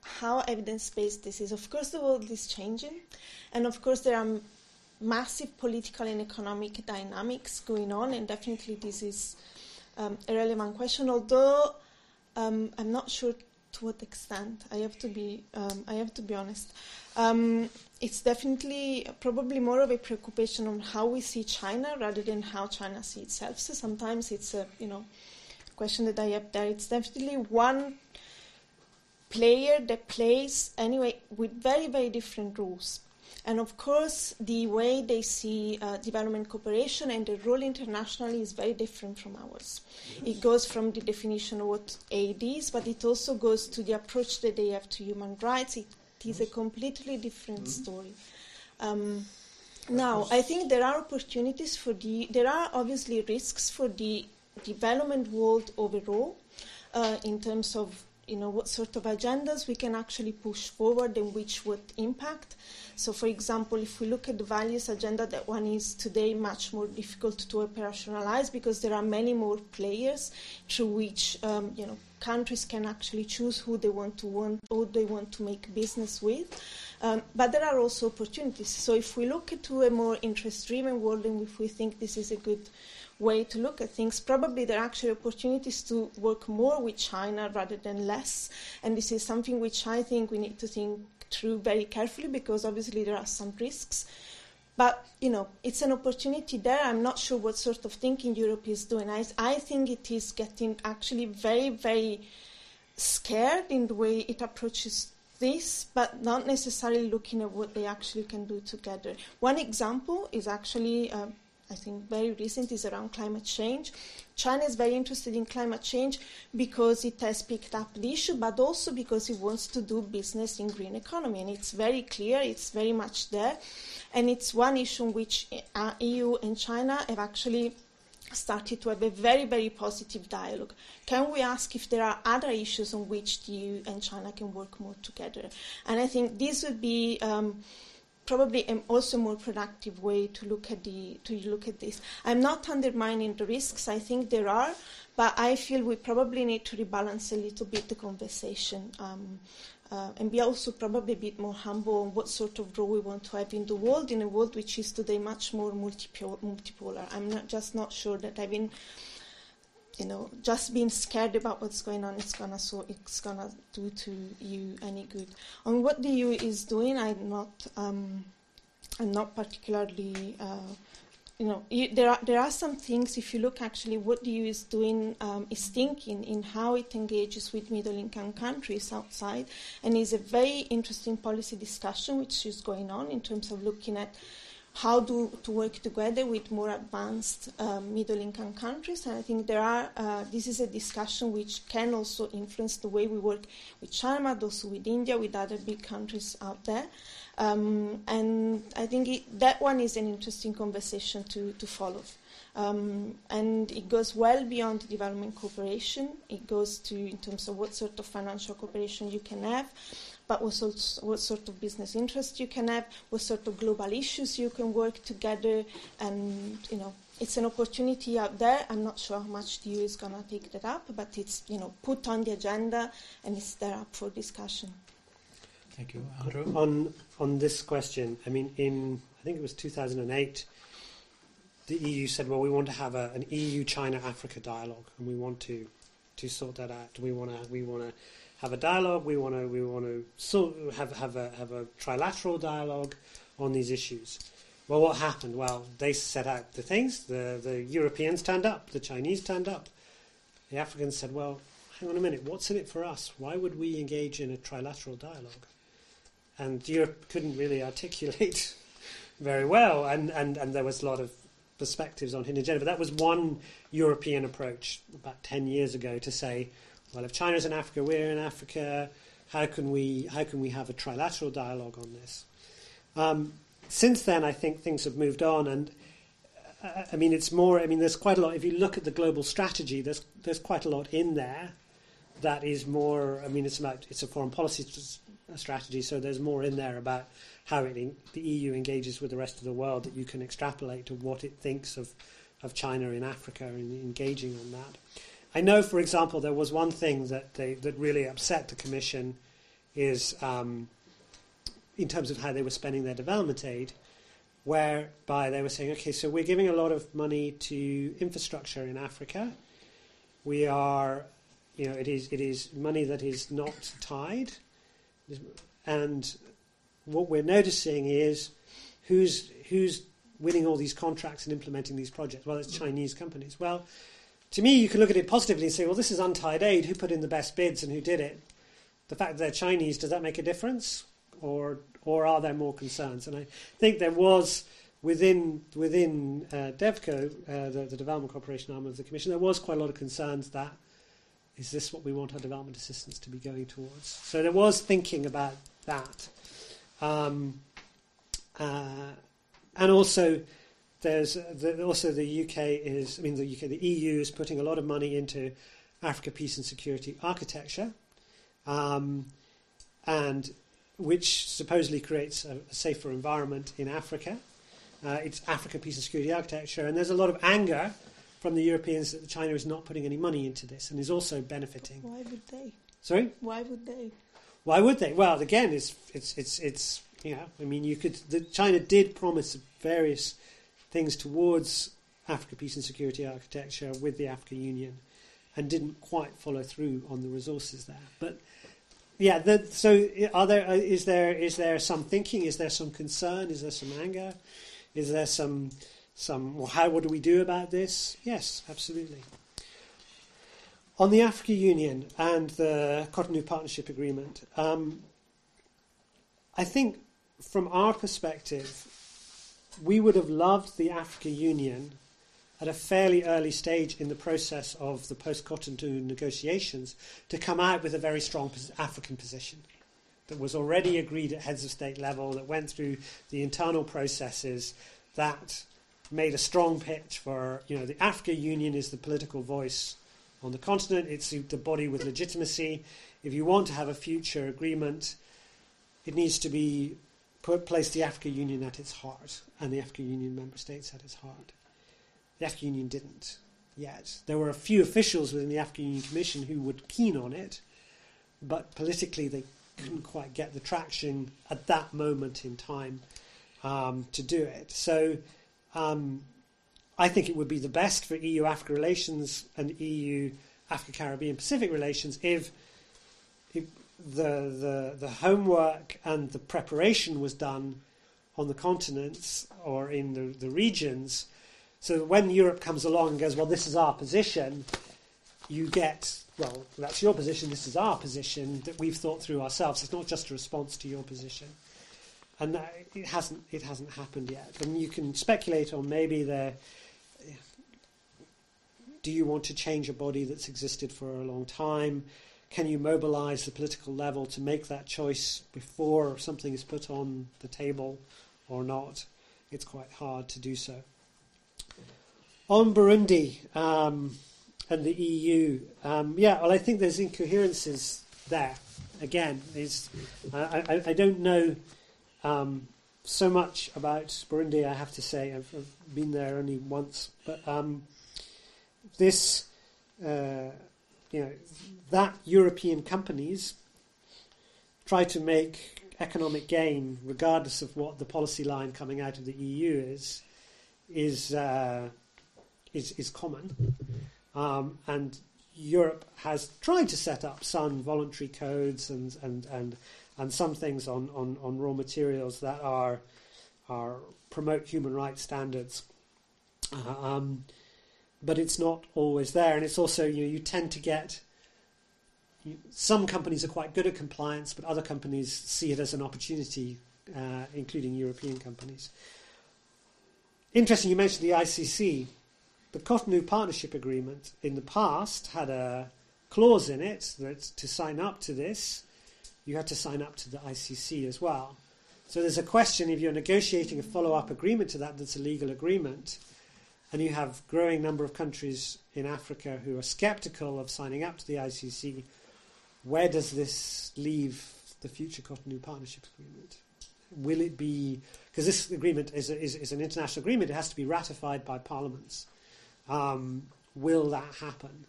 S3: how evidence based this is. Of course, the world is changing, and of course there are m- massive political and economic dynamics going on, and definitely this is um, a relevant question. Although um, I'm not sure to what extent. I have to be um, I have to be honest. Um, it's definitely probably more of a preoccupation on how we see China rather than how China sees itself. So sometimes it's a you know question that I have there. It's definitely one player that plays anyway with very very different rules. And of course, the way they see uh, development cooperation and the role internationally is very different from ours. It goes from the definition of what aid is, but it also goes to the approach that they have to human rights. It is a completely different story. Um, now, I think there are opportunities for the. There are obviously risks for the development world overall, uh, in terms of you know what sort of agendas we can actually push forward and which would impact. So, for example, if we look at the values agenda, that one is today much more difficult to operationalize because there are many more players through which um, you know countries can actually choose who they want to want, who they want to make business with. Um, but there are also opportunities. So, if we look into a more interest-driven world, and if we think this is a good way to look at things. Probably there are actually opportunities to work more with China rather than less. And this is something which I think we need to think through very carefully because obviously there are some risks. But, you know, it's an opportunity there. I'm not sure what sort of thinking Europe is doing. I, I think it is getting actually very, very scared in the way it approaches this, but not necessarily looking at what they actually can do together. One example is actually, uh, I think, very recent, is around climate change. China is very interested in climate change because it has picked up the issue, but also because it wants to do business in green economy, and it's very clear, it's very much there, and it's one issue in which uh, EU and China have actually started to have a very, very positive dialogue. Can we ask if there are other issues on which the EU and China can work more together? And I think this would be um, probably a also more productive way to look at the to look at this. I'm not undermining the risks. I think there are, but I feel we probably need to rebalance a little bit the conversation. Um, uh, and be also probably a bit more humble on what sort of role we want to have in the world, in a world which is today much more multipolar. I'm not, just not sure that having, you know, just being scared about what's going on is gonna so it's gonna do to you any good. On what the EU is doing, I'm not, um, I'm not particularly. Uh, you know, you, there are there are some things. If you look, actually, what the EU is doing um, is thinking in how it engages with middle-income countries outside, and is a very interesting policy discussion which is going on in terms of looking at how do, to work together with more advanced um, middle-income countries. And I think there are. Uh, this is a discussion which can also influence the way we work with China, also with India, with other big countries out there. Um, and I think it, that one is an interesting conversation to, to follow. Um, and it goes well beyond development cooperation. It goes to in terms of what sort of financial cooperation you can have, but also what sort of business interests you can have, what sort of global issues you can work together, and you know it's an opportunity out there. I'm not sure how much the EU is going to take that up, but it's you know put on the agenda and it's there up for discussion.
S2: Thank you, Andrew.
S4: On on this question, I mean, in I think it was 2008, the EU said, well, we want to have a, an EU-China-Africa dialogue, and we want to to sort that out. We want to we want to have a dialogue. We want to we want to sort have have a have a trilateral dialogue on these issues. Well, what happened? Well, they set out the things. The the Europeans turned up. The Chinese turned up. The Africans said, well, hang on a minute. What's in it for us? Why would we engage in a trilateral dialogue? and Europe couldn't really articulate very well, and, and, and there was a lot of perspectives on hidden agenda. But that was one European approach about 10 years ago to say, well, if China's in Africa, we're in Africa, how can we, how can we have a trilateral dialogue on this? Um, since then, I think things have moved on, and uh, I mean, it's more, I mean, there's quite a lot, if you look at the global strategy, there's, there's quite a lot in there that is more, I mean, it's about, it's a foreign policy strategy. So there's more in there about how it the EU engages with the rest of the world that you can extrapolate to what it thinks of, of China in Africa and engaging on that. I know, for example, there was one thing that they, that really upset the Commission is um, in terms of how they were spending their development aid, whereby they were saying, okay, so we're giving a lot of money to infrastructure in Africa. We are, you know, it is it is money that is not tied and what we're noticing is who's who's winning all these contracts and implementing these projects. Well, it's Chinese companies. Well, to me, you can look at it positively and say, well, this is untied aid. Who put in the best bids and who did it? The fact that they're Chinese, does that make a difference? Or, or are there more concerns? And I think there was within within uh, DevCo, uh, the, the development cooperation arm of the Commission, there was quite a lot of concerns that is this what we want our development assistance to be going towards? So there was thinking about that. Um, uh, and also, there's the, also the UK is, I mean, the UK, the EU is putting a lot of money into Africa peace and security architecture, um, and which supposedly creates a, a safer environment in Africa. Uh, it's Africa peace and security architecture, and there's a lot of anger from the Europeans that China is not putting any money into this and is also benefiting.
S3: Why would they?
S4: Sorry.
S3: Why would they?
S4: Why would they? Well, again, it's it's it's it's you know, I mean, you could. The, China did promise various things towards Africa peace and security architecture with the African Union, and didn't quite follow through on the resources there. But yeah, the, so are there? Uh, is there is there some thinking? Is there some concern? Is there some anger? Is there some some, well, how, what do we do about this? Yes, absolutely. On the Africa Union and the Cotonou Partnership Agreement, um, I think from our perspective, we would have loved the Africa Union at a fairly early stage in the process of the post Cotonou negotiations to come out with a very strong African position that was already agreed at heads of state level, that went through the internal processes, that made a strong pitch for, you know, the Africa Union is the political voice on the continent. It's the body with legitimacy. If you want to have a future agreement, it needs to be put place the African Union at its heart and the African Union member states at its heart. The African Union didn't yet. There were a few officials within the African Union Commission who were keen on it, but politically they couldn't quite get the traction at that moment in time um, to do it. So um, I think it would be the best for EU Africa relations and EU Africa Caribbean Pacific relations if the, the, the homework and the preparation was done on the continents or in the, the regions. So when Europe comes along and goes, well, this is our position, you get, well, that's your position, this is our position that we've thought through ourselves. It's not just a response to your position. And that, it hasn't it hasn't happened yet. And you can speculate on maybe there do you want to change a body that's existed for a long time? Can you mobilize the political level to make that choice before something is put on the table or not? It's quite hard to do so. On Burundi um, and the EU, um, yeah, well, I think there's incoherences there. Again, is I, I, I, don't know um, so much about Burundi. I have to say, I've, I've been there only once, but um, this, uh, you know, that European companies try to make economic gain regardless of what the policy line coming out of the EU is, is uh, is, is common, um, and Europe has tried to set up some voluntary codes and and and, and some things on, on, on raw materials that are are promote human rights standards. Uh, um, but it's not always there. And it's also, you know, you tend to get you, some companies are quite good at compliance, but other companies see it as an opportunity, uh, including European companies. Interesting, you mentioned the ICC. The Cotonou Partnership Agreement in the past had a clause in it that to sign up to this, you had to sign up to the ICC as well. So there's a question if you're negotiating a follow up agreement to that that's a legal agreement, and you have growing number of countries in Africa who are skeptical of signing up to the ICC, where does this leave the future Cotonou Partnership Agreement? Will it be because this agreement is, is, is, an international agreement? It has to be ratified by parliaments. Um, will that happen,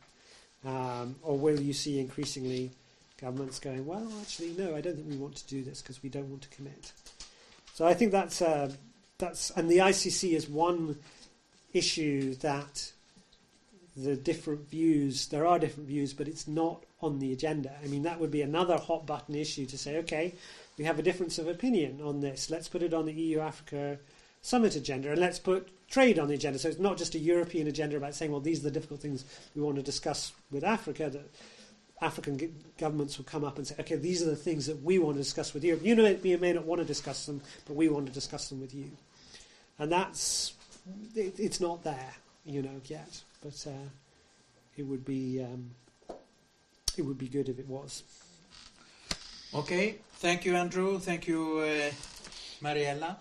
S4: um, or will you see increasingly governments going, well, actually, no, I don't think we want to do this because we don't want to commit. So I think that's uh, that's and the ICC is one issue that the different views, there are different views, but it's not on the agenda. I mean, that would be another hot button issue to say, okay, we have a difference of opinion on this. Let's put it on the EU Africa summit agenda and let's put trade on the agenda. So it's not just a European agenda about saying, well, these are the difficult things we want to discuss with Africa. That African governments will come up and say, okay, these are the things that we want to discuss with Europe. You know, you may not want to discuss them, but we want to discuss them with you. And that's it, it's not there, you know, yet. But uh, it would be um, it would be good if it was.
S2: Okay, thank you, Andrew. Thank you, uh, Mariella.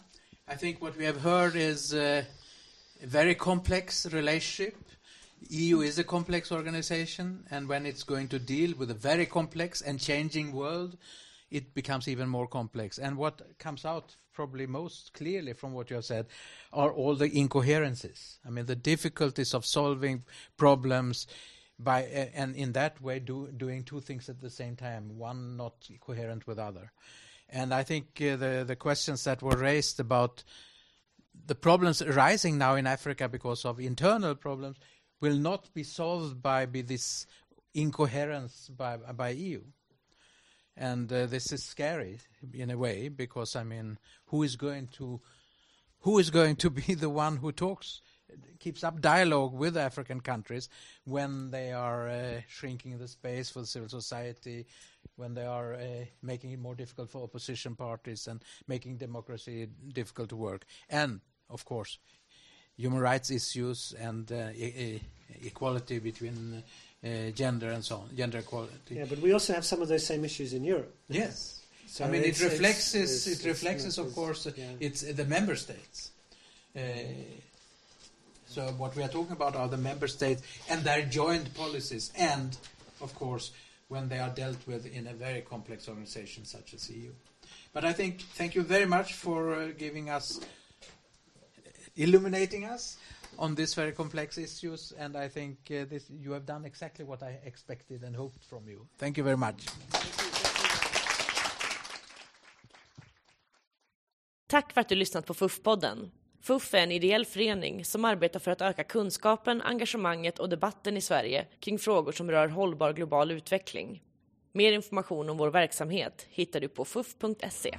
S2: I think what we have heard is uh, a very complex relationship. EU is a complex organization, and when it's going to deal with a very complex and changing world, it becomes even more complex. And what comes out probably most clearly from what you have said are all the incoherences. I mean, the difficulties of solving problems by and in that way do, doing two things at the same time, one not coherent with other. And I think uh, the the questions that were raised about the problems arising now in Africa because of internal problems will not be solved by, by this incoherence by by EU and uh, this is scary in a way because I mean, who is going to who is going to be the one who talks, keeps up dialogue with African countries when they are uh, shrinking the space for civil society, when they are uh, making it more difficult for opposition parties and making democracy difficult to work, and of course, human rights issues and uh, e equality between uh, gender and so on, gender equality.
S4: Yeah, but we also have some of those same issues in Europe.
S2: Yes. So I mean, it reflects, it's, it's, it reflects, it's, of course, yeah. it's the member states. Uh, so what we are talking about are the member states and their joint policies, and of course, when they are dealt with in a very complex organization such as EU. But I think, thank you very much for uh, giving us, illuminating us on these very complex issues, and I think uh, this, you have done exactly what I expected and hoped from you. Thank you very much.
S1: Tack för att du lyssnat på FUF-podden. FUF är en ideell förening som arbetar för att öka kunskapen, engagemanget och debatten i Sverige kring frågor som rör hållbar global utveckling. Mer information om vår verksamhet hittar du på fuf.se.